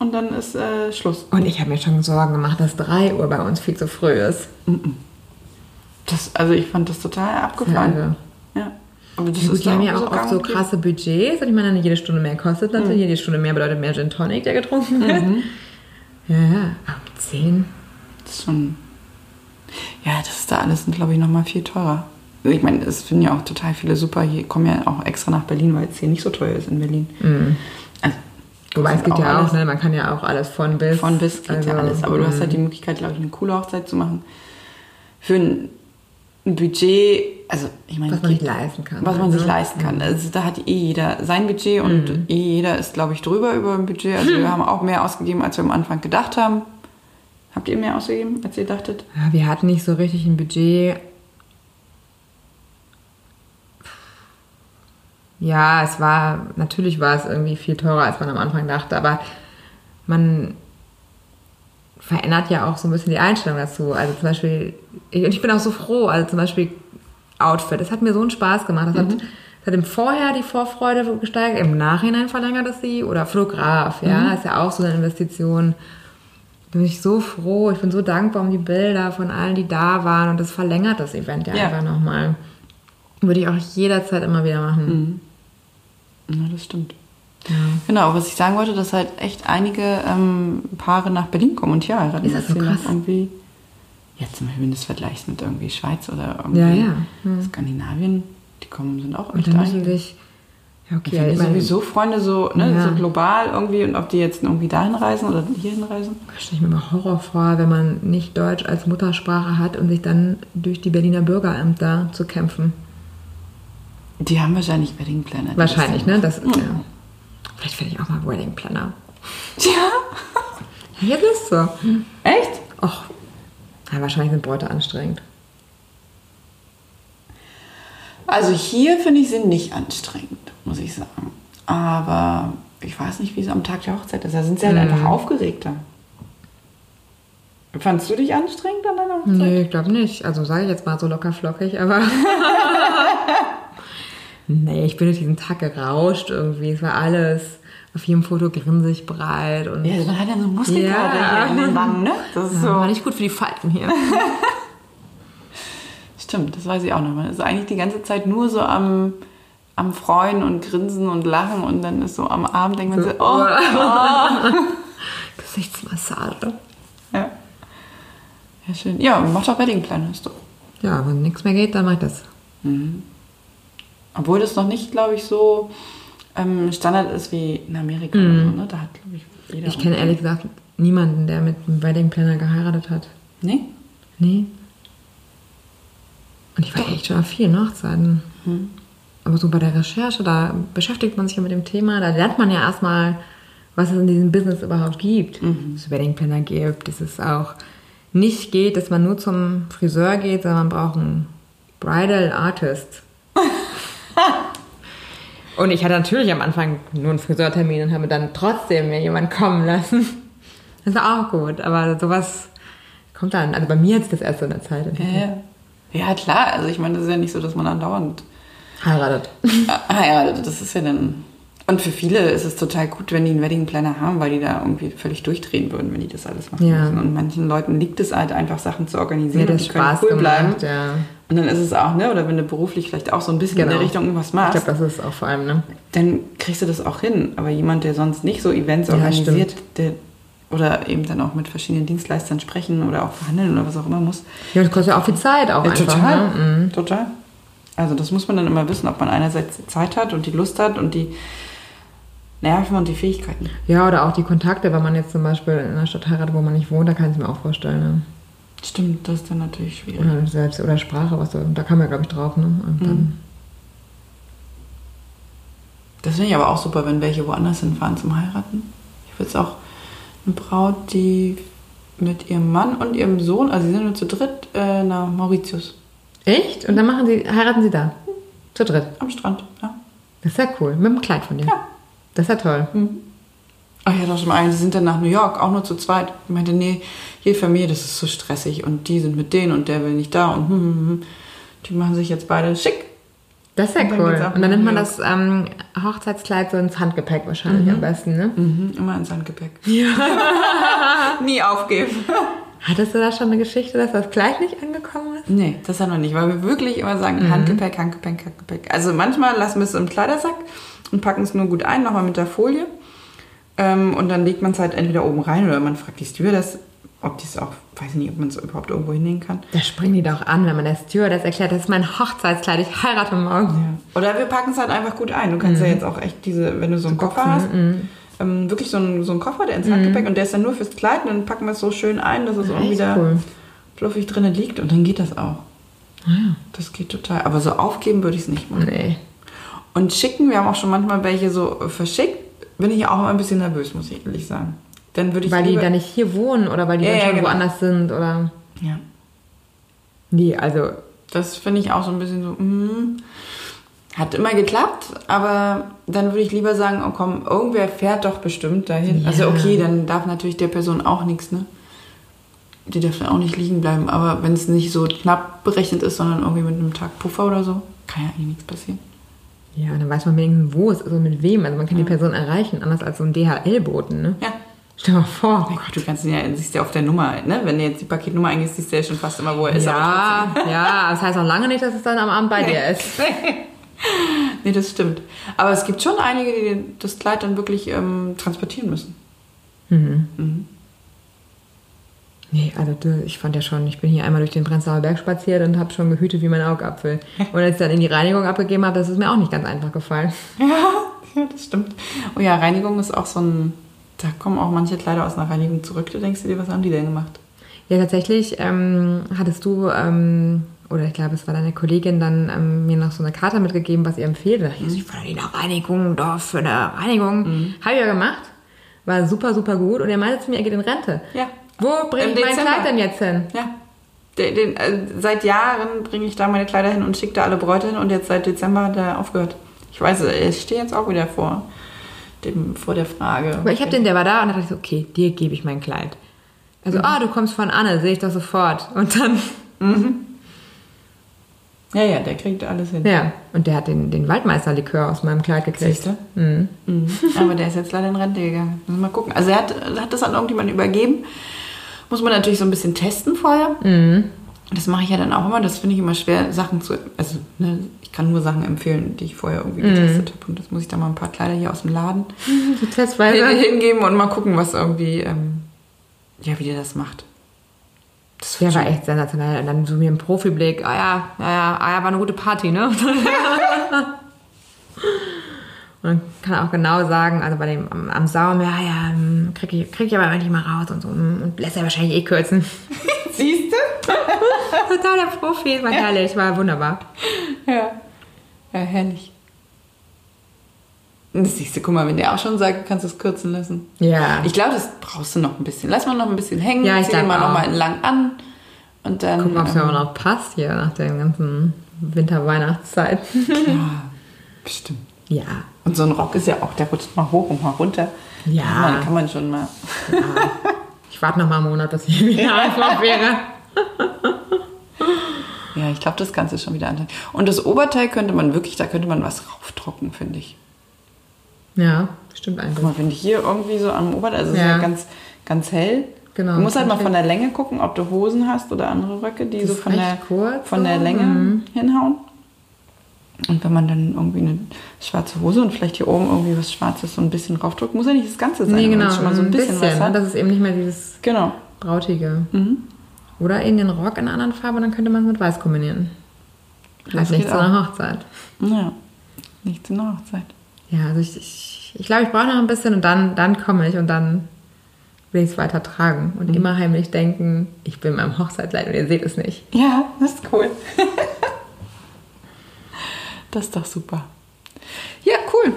und dann ist äh, Schluss. Und ich habe mir schon Sorgen gemacht, dass 3 Uhr bei uns viel zu früh ist. Das, also ich fand das total abgefahren. irre. Ja. Aber das Ja, gut, die haben ja auch oft so krasse Budgets. Und ich meine, jede Stunde mehr kostet natürlich. Jede Stunde mehr bedeutet mehr Gin Tonic, der getrunken wird. Ja, ja. Ab 10. Das ist schon. Ja, das ist da alles, glaube ich, nochmal viel teurer. Ich meine, es finden ja auch total viele super. Hier kommen ja auch extra nach Berlin, weil es hier nicht so teuer ist in Berlin. Also, Wobei es geht ja auch, alles- ne? Man kann ja auch alles von bis. Von bis geht ja Also, alles. Aber du hast halt die mm. Möglichkeit, glaube ich, eine coole Hochzeit zu machen. für ein, Budget, also ich meine, Was man sich leisten kann. Was man sich ne? leisten kann. Also da hat eh jeder sein Budget und Mhm. eh jeder ist, glaube ich, drüber über ein Budget. Also wir (laughs) haben auch mehr ausgegeben, als wir am Anfang gedacht haben. Habt ihr mehr ausgegeben, als ihr dachtet? Ja, wir hatten nicht so richtig ein Budget. Ja, es war, natürlich war es irgendwie viel teurer, als man am Anfang dachte, aber man verändert ja auch so ein bisschen die Einstellung dazu. Also zum Beispiel, ich, und ich bin auch so froh, also zum Beispiel Outfit, das hat mir so einen Spaß gemacht. Das hat, das hat im Vorher die Vorfreude gesteigert, im Nachhinein verlängert es sie. Oder Fotograf, ja, ist ja auch so eine Investition. bin ich so froh, ich bin so dankbar um die Bilder von allen, die da waren und das verlängert das Event ja, Ja. einfach nochmal. Würde ich auch jederzeit immer wieder machen. Ja, das stimmt. Genau, was ich sagen wollte, dass halt echt einige ähm, Paare nach Berlin kommen und hier heiraten. Ist das so krass? irgendwie, jetzt zum Beispiel, wenn du es vergleichst mit irgendwie Schweiz oder irgendwie Ja, ja. Hm. Skandinavien, die kommen, sind auch Und echt dann müssen einige. sich, ja Ich okay, ich meine, sowieso Freunde so, ne, Ja. so global irgendwie und ob die jetzt irgendwie dahin reisen oder hierhin reisen. stelle ich mir mal Horror vor, wenn man nicht Deutsch als Muttersprache hat und sich dann durch die Berliner Bürgerämter zu kämpfen. Die haben wahrscheinlich Wedding Planner. Wahrscheinlich, ne? Das, ja. Vielleicht werde ich auch mal Wedding Planner. Ja. Jetzt ist so. Echt? Och, ja, wahrscheinlich sind Beute anstrengend. Also hier finde ich sie nicht anstrengend, muss ich sagen. Aber ich weiß nicht, wie es am Tag der Hochzeit ist. Da sind sie halt einfach aufgeregter. Fandst du dich anstrengend an deiner Hochzeit? Nee, ich glaube nicht. Also sage ich jetzt mal so locker flockig, aber. (laughs) (laughs) nee, ich bin durch diesen Tag gerauscht irgendwie. Es war alles auf jedem Foto grinsig breit und. Ja, man hat ja so Muskelkater Ja. hier in den Wangen, ne? Das ist Ja, war so. nicht gut für die Falten hier. (laughs) Stimmt, das weiß ich auch noch. Man ist eigentlich die ganze Zeit nur so am, am Freuen und Grinsen und Lachen und dann ist so am Abend denkt man so, oh, (laughs) Gesichtsmassage. ja. Ja, schön. Ja, mach doch Weddingplanner, ist doch. Ja, wenn nichts mehr geht, dann mach ich das. Obwohl das noch nicht, glaube ich, so ähm, Standard ist wie in Amerika oder so, ne? Da hat, glaube ich, jeder. Ich kenne ehrlich gesagt niemanden, der mit einem Wedding Planner geheiratet hat. Nee? Nee. Und ich war echt schon auf vielen Hochzeiten. Aber so bei der Recherche, da beschäftigt man sich ja mit dem Thema, da lernt man ja erstmal, was es in diesem Business überhaupt gibt. Dass es Wedding Planner gibt, dass es auch nicht geht, dass man nur zum Friseur geht, sondern man braucht einen Bridal Artist. (laughs) und ich hatte natürlich am Anfang nur einen Friseurtermin und habe dann trotzdem mir jemanden kommen lassen. (laughs) Das war auch gut, aber sowas kommt dann. Also bei mir jetzt das erste in der Zeit. Ja, ja. ja, klar. Also ich meine, das ist ja nicht so, dass man andauernd Heiratet. heiratet. Das ist ja dann... Und für viele ist es total gut, wenn die einen Weddingplanner haben, weil die da irgendwie völlig durchdrehen würden, wenn die das alles machen Ja. müssen. Und manchen Leuten liegt es halt einfach, Sachen zu organisieren und das die können Spaß cool bleiben. gemacht, ja. Und dann ist es auch, ne, oder wenn du beruflich vielleicht auch so ein bisschen in der Genau. Richtung irgendwas Ich machst, glaube, das ist auch vor allem, ne? dann kriegst du das auch hin. Aber jemand, der sonst nicht so Events Ja, organisiert, der oder eben dann auch mit verschiedenen Dienstleistern sprechen oder auch verhandeln oder was auch immer muss. Ja, das kostet ja auch viel Zeit auch Ja, einfach. total. Ne? Mhm. Total. Also das muss man dann immer wissen, ob man einerseits Zeit hat und die Lust hat und die Nerven und die Fähigkeiten. Ja, oder auch die Kontakte, wenn man jetzt zum Beispiel in einer Stadt heiratet, wo man nicht wohnt, da kann ich es mir auch vorstellen. Ne? Stimmt, das ist dann natürlich schwierig. Oder selbst oder Sprache, was da, da kam ja, glaube ich, drauf. Ne? Und dann, Das finde ich aber auch super, wenn welche woanders hinfahren zum Heiraten. Ich würde es auch eine Braut, die mit ihrem Mann und ihrem Sohn, also sie sind nur zu dritt, äh, nach Mauritius Echt? Und dann machen sie, heiraten sie da? Zu dritt. am Strand. Ja. Das ist ja cool. Mit dem Kleid von dir. Ja. Das ist ja toll. Ach ja, doch schon mal einen, sie sind dann nach New York, auch nur zu zweit. Ich meinte, nee, jede Familie, das ist so stressig und die sind mit denen und der will nicht da und hm, hm, hm. die machen sich jetzt beide schick. Das ist ja cool. Und dann nimmt man das ähm, Hochzeitskleid so ins Handgepäck wahrscheinlich am besten, ne? Mhm, immer ins Handgepäck. (laughs) (laughs) Nie aufgeben. (laughs) Hattest du da schon eine Geschichte, dass das Kleid nicht angekommen ist? Nee, das ja noch nicht, weil wir wirklich immer sagen, Handgepäck, Handgepäck, Handgepäck. Also manchmal lassen wir es im Kleidersack und packen es nur gut ein, nochmal mit der Folie. Ähm, und dann legt man es halt entweder oben rein oder man fragt die Stewardess, ob die es auch, weiß ich nicht, ob man es überhaupt irgendwo hinlegen kann. Da springen die doch an, wenn man der Stewardess erklärt, das ist mein Hochzeitskleid, ich heirate morgen. Oder wir packen es halt einfach gut ein. Du kannst ja jetzt auch echt diese, wenn du so einen Koffer hast, ähm, wirklich so einen, so einen Koffer, der ins Handgepäck und der ist dann nur fürs Kleid und dann packen wir es so schön ein, dass es irgendwie Echt da cool. fluffig drinnen liegt und dann geht das auch. Ah, Das geht total. Aber so aufgeben würde ich es nicht machen. Nee. Und schicken, wir haben auch schon manchmal welche so verschickt, bin ich auch ein bisschen nervös, muss ich ehrlich sagen. Dann würde ich Weil die dann nicht hier wohnen oder weil die Ja, dann ja, schon genau. woanders sind oder. Ja, Nee, also. das finde ich auch so ein bisschen so, mm, hat immer geklappt, aber dann würde ich lieber sagen, oh komm, irgendwer fährt doch bestimmt dahin. Ja. Also okay, dann darf natürlich der Person auch nichts, ne? Die darf dann auch nicht liegen bleiben, aber wenn es nicht so knapp berechnet ist, sondern irgendwie mit einem Tag Puffer oder so, kann ja eigentlich nichts passieren. Ja, und dann weiß man wenigstens, wo es ist, also mit wem. Also man kann die Person erreichen, anders als so ein DHL-Boten, ne? Ja. Stell dir mal vor. Oh Gott, du kannst ihn ja, siehst ja auf der Nummer, ne? Wenn du jetzt die Paketnummer eingibst, siehst du ja schon fast immer, wo er ist. Ja, (laughs) ja, das heißt auch lange nicht, dass es dann am Abend bei dir ist. (laughs) Nee, das stimmt. Aber es gibt schon einige, die das Kleid dann wirklich ähm, transportieren müssen. Nee, also ich fand ja schon, ich bin hier einmal durch den Prenzlauer Berg spaziert und habe schon gehütet wie mein Augapfel. (laughs) Und als ich dann in die Reinigung abgegeben habe, das ist mir auch nicht ganz einfach gefallen. (laughs) Ja, ja, das stimmt. Oh ja, Reinigung ist auch so ein. Da kommen auch manche Kleider aus einer Reinigung zurück. Du denkst dir, was haben die denn gemacht? Ja, tatsächlich ähm, hattest du, ähm, oder ich glaube, es war deine Kollegin, dann ähm, mir noch so eine Karte mitgegeben, was ihr empfiehlt. Da dachte ich, ich war in der Reinigung, doch für eine Reinigung. Habe ich ja gemacht. War super, super gut. Und er meinte zu mir, er geht in Rente. Ja. Wo bringe ich mein. Kleid denn jetzt hin? Ja. Den, den, äh, seit Jahren bringe ich da meine Kleider hin und schicke da alle Bräute hin und jetzt seit Dezember hat er aufgehört. Ich weiß, ich stehe jetzt auch wieder vor, dem, vor der Frage. Aber ich habe den, der war da und da dachte ich so, okay, dir gebe ich mein Kleid. Also, ah, du kommst von Anne, sehe ich das sofort. Und dann, Ja, ja, der kriegt alles hin. ja, und der hat den, den Waldmeisterlikör aus meinem Kleid gekriegt. Siehst du? Mhm. Aber der ist jetzt leider in Rente gegangen. Mal gucken. Also er hat, er hat das an irgendjemanden übergeben. Muss man natürlich so ein bisschen testen vorher. Das mache ich ja dann auch immer. Das finde ich immer schwer, Sachen zu. Also, ne, ich kann nur Sachen empfehlen, die ich vorher irgendwie getestet habe. Und das muss ich dann mal ein paar Kleider hier aus dem Laden (laughs) So testweise. hingeben und mal gucken, was irgendwie, ähm, ja, wie der das macht. Das wird war echt sensationell. Und dann so mir im Profiblick, ah ja, ja, ja, ah ja, war eine gute Party, ne? (laughs) (laughs) Dann kann auch genau sagen, also bei dem am, am Saum, ja, ja, hm, krieg ich, krieg ich aber endlich mal raus und so. hm, Und lässt er wahrscheinlich eh kürzen. (laughs) Siehst du? (laughs) Total der Profi, war herrlich, war wunderbar. Ja. Ja, herrlich. Das siehst du, guck mal, wenn der auch schon sagt, du kannst es kürzen lassen. Ja. Ich glaube, das brauchst du noch ein bisschen. Lass mal noch ein bisschen hängen, Ja, ich zieh den mal noch auch. mal entlang an und dann. Gucken, ob es mir ähm, auch noch passt hier nach der ganzen Winter-Weihnachtszeit. (laughs) ja, bestimmt. ja. Und so ein Rock ist ja auch, der rutscht mal hoch und mal runter. Ja. Dann kann man schon mal. Ich warte noch mal einen Monat, bis ich wieder einfach wäre. Ja, ich glaube, das kannst du schon wieder anhalten. Und das Oberteil könnte man wirklich, da könnte man was rauftrocken, finde ich. Ja, stimmt Guck eigentlich. mal, finde ich hier irgendwie so am Oberteil, also es ist Ja. ja ganz, ganz hell. Genau, Du musst halt mal von der Länge gucken, ob du Hosen hast oder andere Röcke, die Das so ist von der, kurz von der. Länge Mhm. hinhauen. Und wenn man dann irgendwie eine schwarze Hose und vielleicht hier oben irgendwie was Schwarzes so ein bisschen raufdrückt, muss ja nicht das Ganze sein, Nee, genau. schon mal so ein bisschen, was Und hat. das ist eben nicht mehr dieses Genau. Brautige. Mhm. Oder in den Rock in einer anderen Farbe, dann könnte man es mit Weiß kombinieren. Das Halt nicht zu einer Hochzeit. Ja, nicht zu einer Hochzeit. Ja, also ich, ich, ich glaube, ich brauche noch ein bisschen und dann, dann komme ich und dann will ich es weiter tragen Mhm. und immer heimlich denken, ich bin beim Hochzeitskleid und ihr seht es nicht. Ja, das ist cool. (laughs) das ist doch super. Ja, cool.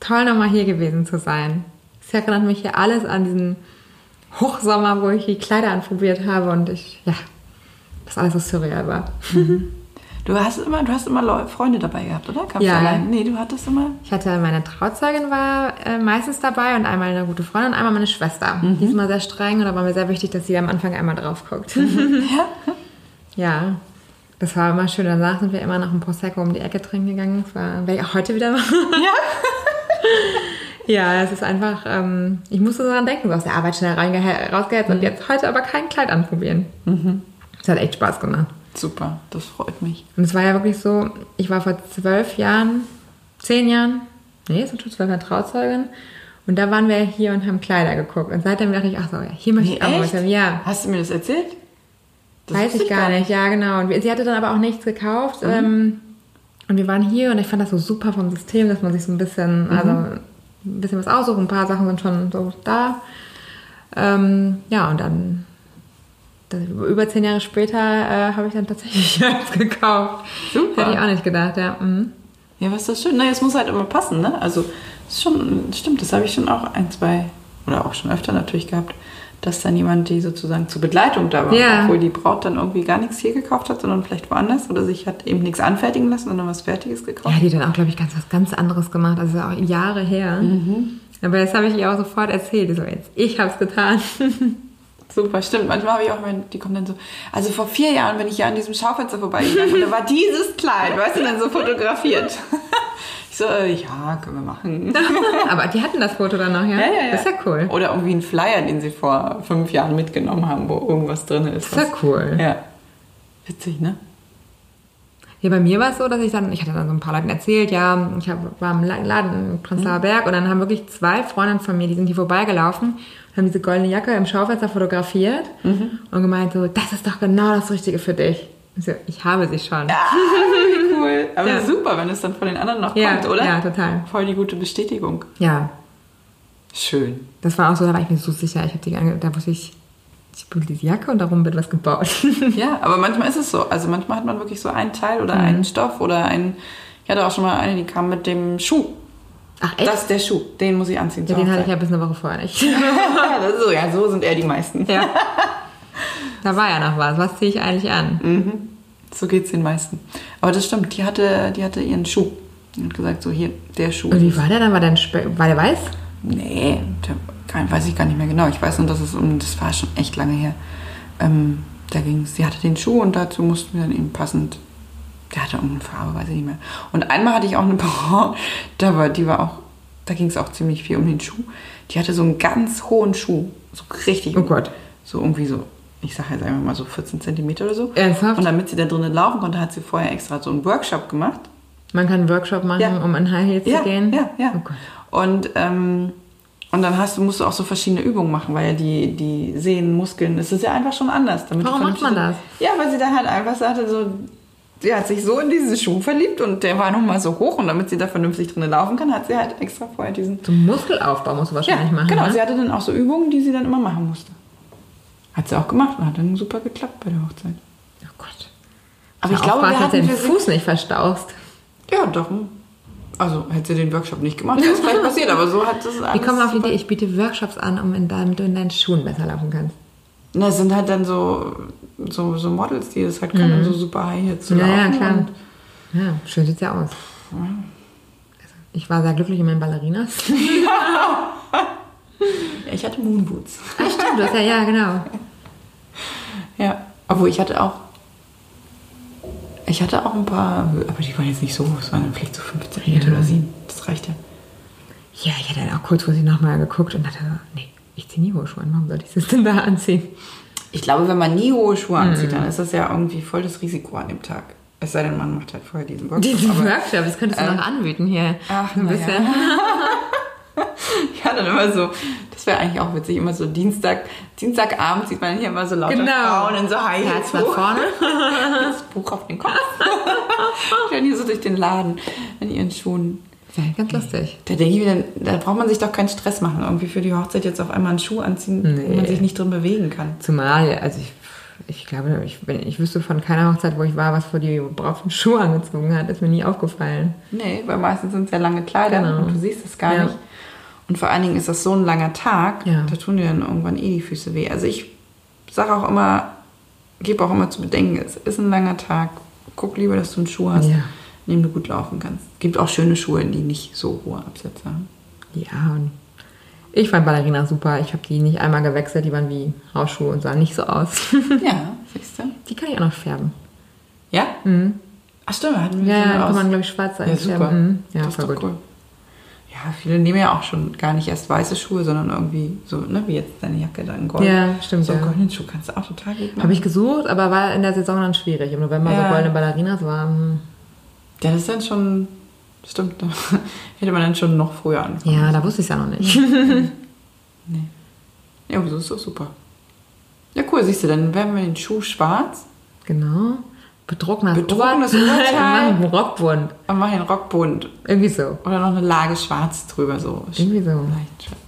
Toll, nochmal hier gewesen zu sein. Es erinnert mich hier alles an diesen Hochsommer, wo ich die Kleider anprobiert habe und ich, ja, das alles so surreal war. Du hast immer, du hast immer Freunde dabei gehabt, oder? Kamst Ja. du allein? Nee, du hattest immer. Ich hatte meine Trauzeugin war äh, meistens dabei und einmal eine gute Freundin und einmal meine Schwester. Mhm. Die ist immer sehr streng und da war mir sehr wichtig, dass sie am Anfang einmal drauf guckt. (laughs) Ja. ja, das war immer schön. Danach sind wir immer nach dem Prosecco um die Ecke trinken gegangen. Das war, werde ich auch heute wieder machen. Ja. (laughs) ja, es ist einfach, ähm, ich musste so dran denken, so aus der Arbeit schnell rausgehetzt Mhm. und jetzt heute aber kein Kleid anprobieren. Das hat echt Spaß gemacht. Super, das freut mich. Und es war ja wirklich so, ich war vor zwölf Jahren, zehn Jahren, nee, es sind schon zwölf Jahre Trauzeugin. Und da waren wir hier und haben Kleider geguckt. Und seitdem dachte ich, ach so, ja, hier möchte ich auch was haben. Ja, Hast du mir das erzählt? Das weiß ich gar nicht. Ja, genau. Und sie hatte dann aber auch nichts gekauft. Ähm, und wir waren hier und ich fand das so super vom System, dass man sich so ein bisschen, also ein bisschen was aussucht. Ein paar Sachen sind schon so da. Ähm, ja, und dann über zehn Jahre später äh, habe ich dann tatsächlich (laughs) eins gekauft. Super. Hätte ich auch nicht gedacht, ja. Mhm. Ja, was ist das schön? Naja, es muss halt immer passen, ne? Also, das ist schon, stimmt, das habe ich schon auch ein, zwei, oder auch schon öfter natürlich gehabt, dass dann jemand die sozusagen zur Begleitung da war, Ja. obwohl die Braut dann irgendwie gar nichts hier gekauft hat, sondern vielleicht woanders oder sich hat eben nichts anfertigen lassen, sondern was Fertiges gekauft. Ja, die dann auch, glaube ich, ganz was ganz anderes gemacht. Also auch Jahre her. Aber das habe ich ihr auch sofort erzählt. So, jetzt, ich habe es getan. (laughs) Super, stimmt. Manchmal habe ich auch, wenn die kommen dann so, also vor vier Jahren bin ich ja an diesem Schaufenster vorbeigegangen und da war dieses Kleid, weißt du, dann so fotografiert. (laughs) Ich so, äh, ja, können wir machen. (laughs) Aber die hatten das Foto dann noch, ja? Ja, ja, ja. Das ist ja cool. Oder irgendwie ein Flyer, den sie vor fünf Jahren mitgenommen haben, wo irgendwas drin ist. Das ist ja cool. Ja. Witzig, ne? Ja, bei mir war es so, dass ich dann, ich hatte dann so ein paar Leuten erzählt, ja, ich hab, war im La- Laden in Prenzlauer Berg und dann haben wirklich zwei Freundinnen von mir, die sind hier vorbeigelaufen haben diese goldene Jacke im Schaufenster fotografiert und gemeint so, das ist doch genau das Richtige für dich. Ich, so, ich habe sie schon. Ja, wie cool. Aber Ja. super, wenn es dann von den anderen noch Ja, kommt, oder? ja, total. Voll die gute Bestätigung. Ja, Schön. das war auch so, da war ich mir so sicher. Ich habe die, ange- da wusste ich, ich will diese Jacke und darum wird was gebaut. (laughs) Ja, aber manchmal ist es so. Also manchmal hat man wirklich so ein Teil oder Mhm. einen Stoff oder ein. Ich hatte auch schon mal eine, die kam mit dem Schuh. Ach echt? Das ist der Schuh. Den muss ich anziehen. ja, den hatte ich ja bis eine Woche vorher nicht. (laughs) ja, das ist so, ja, so sind eher die meisten. ja. (laughs) Da war ja noch was. Was ziehe ich eigentlich an? Mhm. So geht's den meisten. Aber das stimmt, die hatte, die hatte ihren Schuh. Und hat gesagt, so hier, der Schuh. Und wie war der dann? War der, war der weiß? Nee, der, kein, weiß ich gar nicht mehr genau. Ich weiß nur, dass es um, das war schon echt lange her. Ähm, da ging sie hatte den Schuh und dazu mussten wir dann eben passend, der hatte irgendeine Farbe, weiß ich nicht mehr. Und einmal hatte ich auch eine (laughs) Braut, da war, die war auch, da ging es auch ziemlich viel um den Schuh. Die hatte so einen ganz hohen Schuh, so richtig Oh. Gott. So irgendwie so, ich sage jetzt einfach mal so 14 Zentimeter oder so. Ernsthaft? Und damit sie da drinnen laufen konnte, hat sie vorher extra so einen Workshop gemacht. Man kann einen Workshop machen, Ja. um in High Heels Ja, zu gehen. ja, ja. Oh. Und, ähm, und dann hast du, musst du auch so verschiedene Übungen machen, weil ja die, die Sehnen, Muskeln, das ist ja einfach schon anders. Warum macht man vernünftig- Ja, weil sie da halt einfach sagte, so, sie hat sich so in diesen Schuh verliebt und der war nun mal so hoch und damit sie da vernünftig drin laufen kann, hat sie halt extra vorher diesen. Zum Muskelaufbau musst du wahrscheinlich machen. genau. Ne? Sie hatte dann auch so Übungen, die sie dann immer machen musste. Hat sie auch gemacht und hat dann super geklappt bei der Hochzeit. Oh Gott. Aber ich Ja, glaube, dass du den Fuß nicht verstauchst. Ja, doch. Also hätte sie den Workshop nicht gemacht, wäre es vielleicht (laughs) passiert, aber so hat es alles. Wir kommen auf die Idee, ich biete Workshops an, um in, damit du in deinen Schuhen besser laufen kannst. Na, es sind halt dann so, so, so Models, die das halt können, so super high hier zu Mhm. Ja, ja, laufen. klar. Und Ja, schön sieht's ja aus. Also, ich war sehr glücklich in meinen Ballerinas. ja, (laughs) (laughs) ich hatte Moonboots. Ah, stimmt, das ja, ja, genau. Ja, obwohl ich hatte auch. Ich hatte auch ein paar, aber die waren jetzt nicht so, es waren vielleicht so 15 Ja. oder 7. Das reicht ja. Ja, ich hatte dann auch kurzfristig nochmal geguckt und dachte, nee, ich ziehe nie hohe Schuhe an. Warum sollte ich das denn da anziehen? Ich glaube, wenn man nie hohe Schuhe anzieht, Mhm. dann ist das ja irgendwie voll das Risiko an dem Tag. Es sei denn, man macht halt vorher diesen Workshop. Diesen Workshop, das könntest du ähm, noch anbieten hier. ach, ein na bisschen. Ja, (laughs) dann immer so, das wäre eigentlich auch witzig, immer so Dienstag, Dienstagabend sieht man hier immer so lauter Genau. Frauen in so High Heels Herz nach vorne. (laughs) das Buch auf den Kopf. (laughs) Rennen hier so durch den Laden in ihren Schuhen. Ja, ganz lustig. Da denke ich mir, dann, da braucht man sich doch keinen Stress machen, irgendwie für die Hochzeit jetzt auf einmal einen Schuh anziehen, wo Nee. man sich nicht drin bewegen kann. Zumal, also ich, ich glaube, ich, wenn- ich wüsste von keiner Hochzeit, wo ich war, was vor die Braut einen Schuh angezogen hat, ist mir nie aufgefallen. Nee, weil meistens sind es ja lange Kleider Genau. und du siehst es gar Ja. nicht. Und vor allen Dingen ist das so ein langer Tag, Ja. da tun dir dann irgendwann eh die Füße weh. Also ich sage auch immer, gebe auch immer zu bedenken, es ist ein langer Tag. Guck lieber, dass du einen Schuh hast, Ja. in dem du gut laufen kannst. Gibt auch schöne Schuhe, die nicht so hohe Absätze haben. Ja, und ich fand Ballerina super. Ich habe die nicht einmal gewechselt, die waren wie Hausschuhe und sahen nicht so aus. (laughs) Ja, siehst du? die kann ich auch noch färben. Ja? Ach stimmt, hatten wir Ja, ja, kann man, glaube ich, schwarz Ja, einfärben. super. Mhm. Ja, das ist doch gut. cool. Viele nehmen ja auch schon gar nicht erst weiße Schuhe, sondern irgendwie so, ne, wie jetzt deine Jacke da in Gold. Ja, stimmt, So einen ja. goldenen Schuh kannst du auch total gut machen. Habe ich gesucht, aber war in der Saison dann schwierig. Im November Ja. so goldene Ballerinas war. hm. Ja, das ist dann schon, stimmt, da (laughs) hätte man dann schon noch früher anfangen. Ja, da wusste ich es ja noch nicht. (laughs) (laughs) Ja, aber so ist doch super. Ja, cool, siehst du, dann werden wir den Schuh schwarz genau. Bedrucktes Bedrucktes Oberteil. Oberteil. Machen Rockbund. und machen den Rock bunt. Irgendwie so. Oder noch eine Lage schwarz drüber, so. Irgendwie so.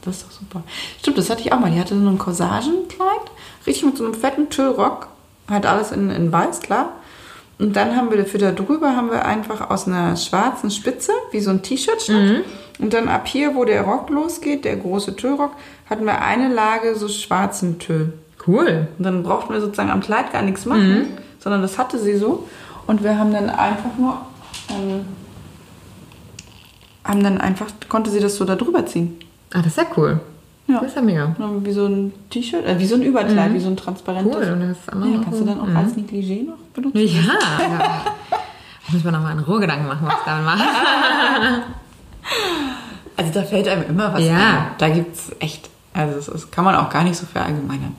Das ist doch super. Stimmt, das hatte ich auch mal. Die hatte so ein Corsagenkleid, richtig mit so einem fetten Tüllrock, halt alles in, in weiß, klar. Und dann haben wir dafür da drüber haben wir einfach aus einer schwarzen Spitze, wie so ein T-Shirt-Schnitt. Und dann ab hier, wo der Rock losgeht, der große Tüllrock, hatten wir eine Lage so schwarzen Tüll. Cool. Und dann brauchten wir sozusagen am Kleid gar nichts machen, sondern das hatte sie so. Und wir haben dann einfach nur, ähm, haben dann einfach, konnte sie das so da drüber ziehen. Ah, das ist ja cool. Ja. Das ist ja mega. Wie so ein T-Shirt, äh, wie so ein Überkleid, wie so ein transparentes. Cool. Und das andere Ja, noch kannst du dann auch Mhm. als Negligé noch benutzen? Ja. ja. (laughs) Da muss man nochmal in Ruhe Gedanken machen, was ich damit mache. (laughs) Also da fällt einem immer was Ja. ein. Da gibt es echt, also das ist, kann man auch gar nicht so verallgemeinern.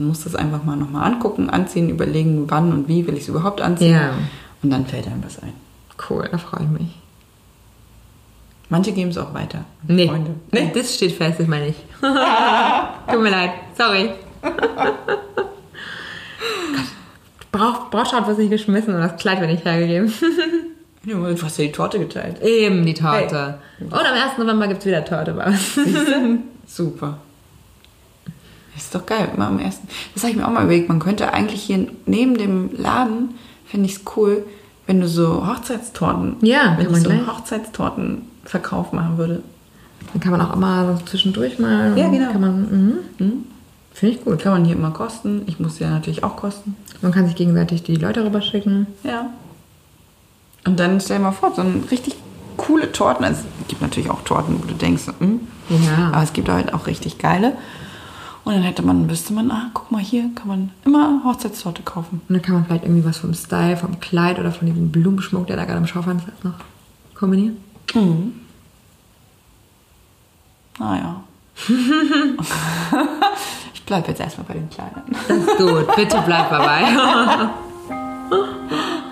Man muss das einfach mal nochmal angucken, anziehen, überlegen, wann und wie will ich es überhaupt anziehen. Ja. Und dann fällt einem was ein. Cool, da freue ich mich. Manche geben es auch weiter. Nee. Freunde. nee. Das steht fest, das meine ich. (laughs) Tut mir leid. Sorry. (laughs) Brauch, Brautschau was nicht geschmissen und das Kleid wird nicht hergegeben. (laughs) Du hast ja die Torte geteilt. Eben die Torte. Und am 1. November gibt es wieder Torte bei uns. Super. Das ist doch geil. Immer am ersten. Das habe ich mir auch mal überlegt. Man könnte eigentlich hier neben dem Laden, finde ich es cool, wenn du so Hochzeitstorten, Ja, wenn man ich so einen. Hochzeitstortenverkauf machen würde. Dann kann man auch immer so zwischendurch mal. Ja, genau. Kann man, mhm. Finde ich gut. Kann man hier immer kosten. Ich muss ja natürlich auch kosten. Man kann sich gegenseitig die Leute rüberschicken. Ja. Und dann stell dir mal vor, so ein richtig coole Torten. Also, es gibt natürlich auch Torten, wo du denkst, hm, Ja. aber es gibt halt auch richtig geile. Und dann hätte man, wüsste man, ah, guck mal hier, kann man immer Hochzeitstorte kaufen. Und dann kann man vielleicht irgendwie was vom Style, vom Kleid oder von diesem Blumenschmuck, der da gerade im Schaufenster ist, noch kombinieren. Naja. (laughs) ich bleibe jetzt erstmal bei den Kleinen. Das ist gut. Bitte bleib dabei. (laughs)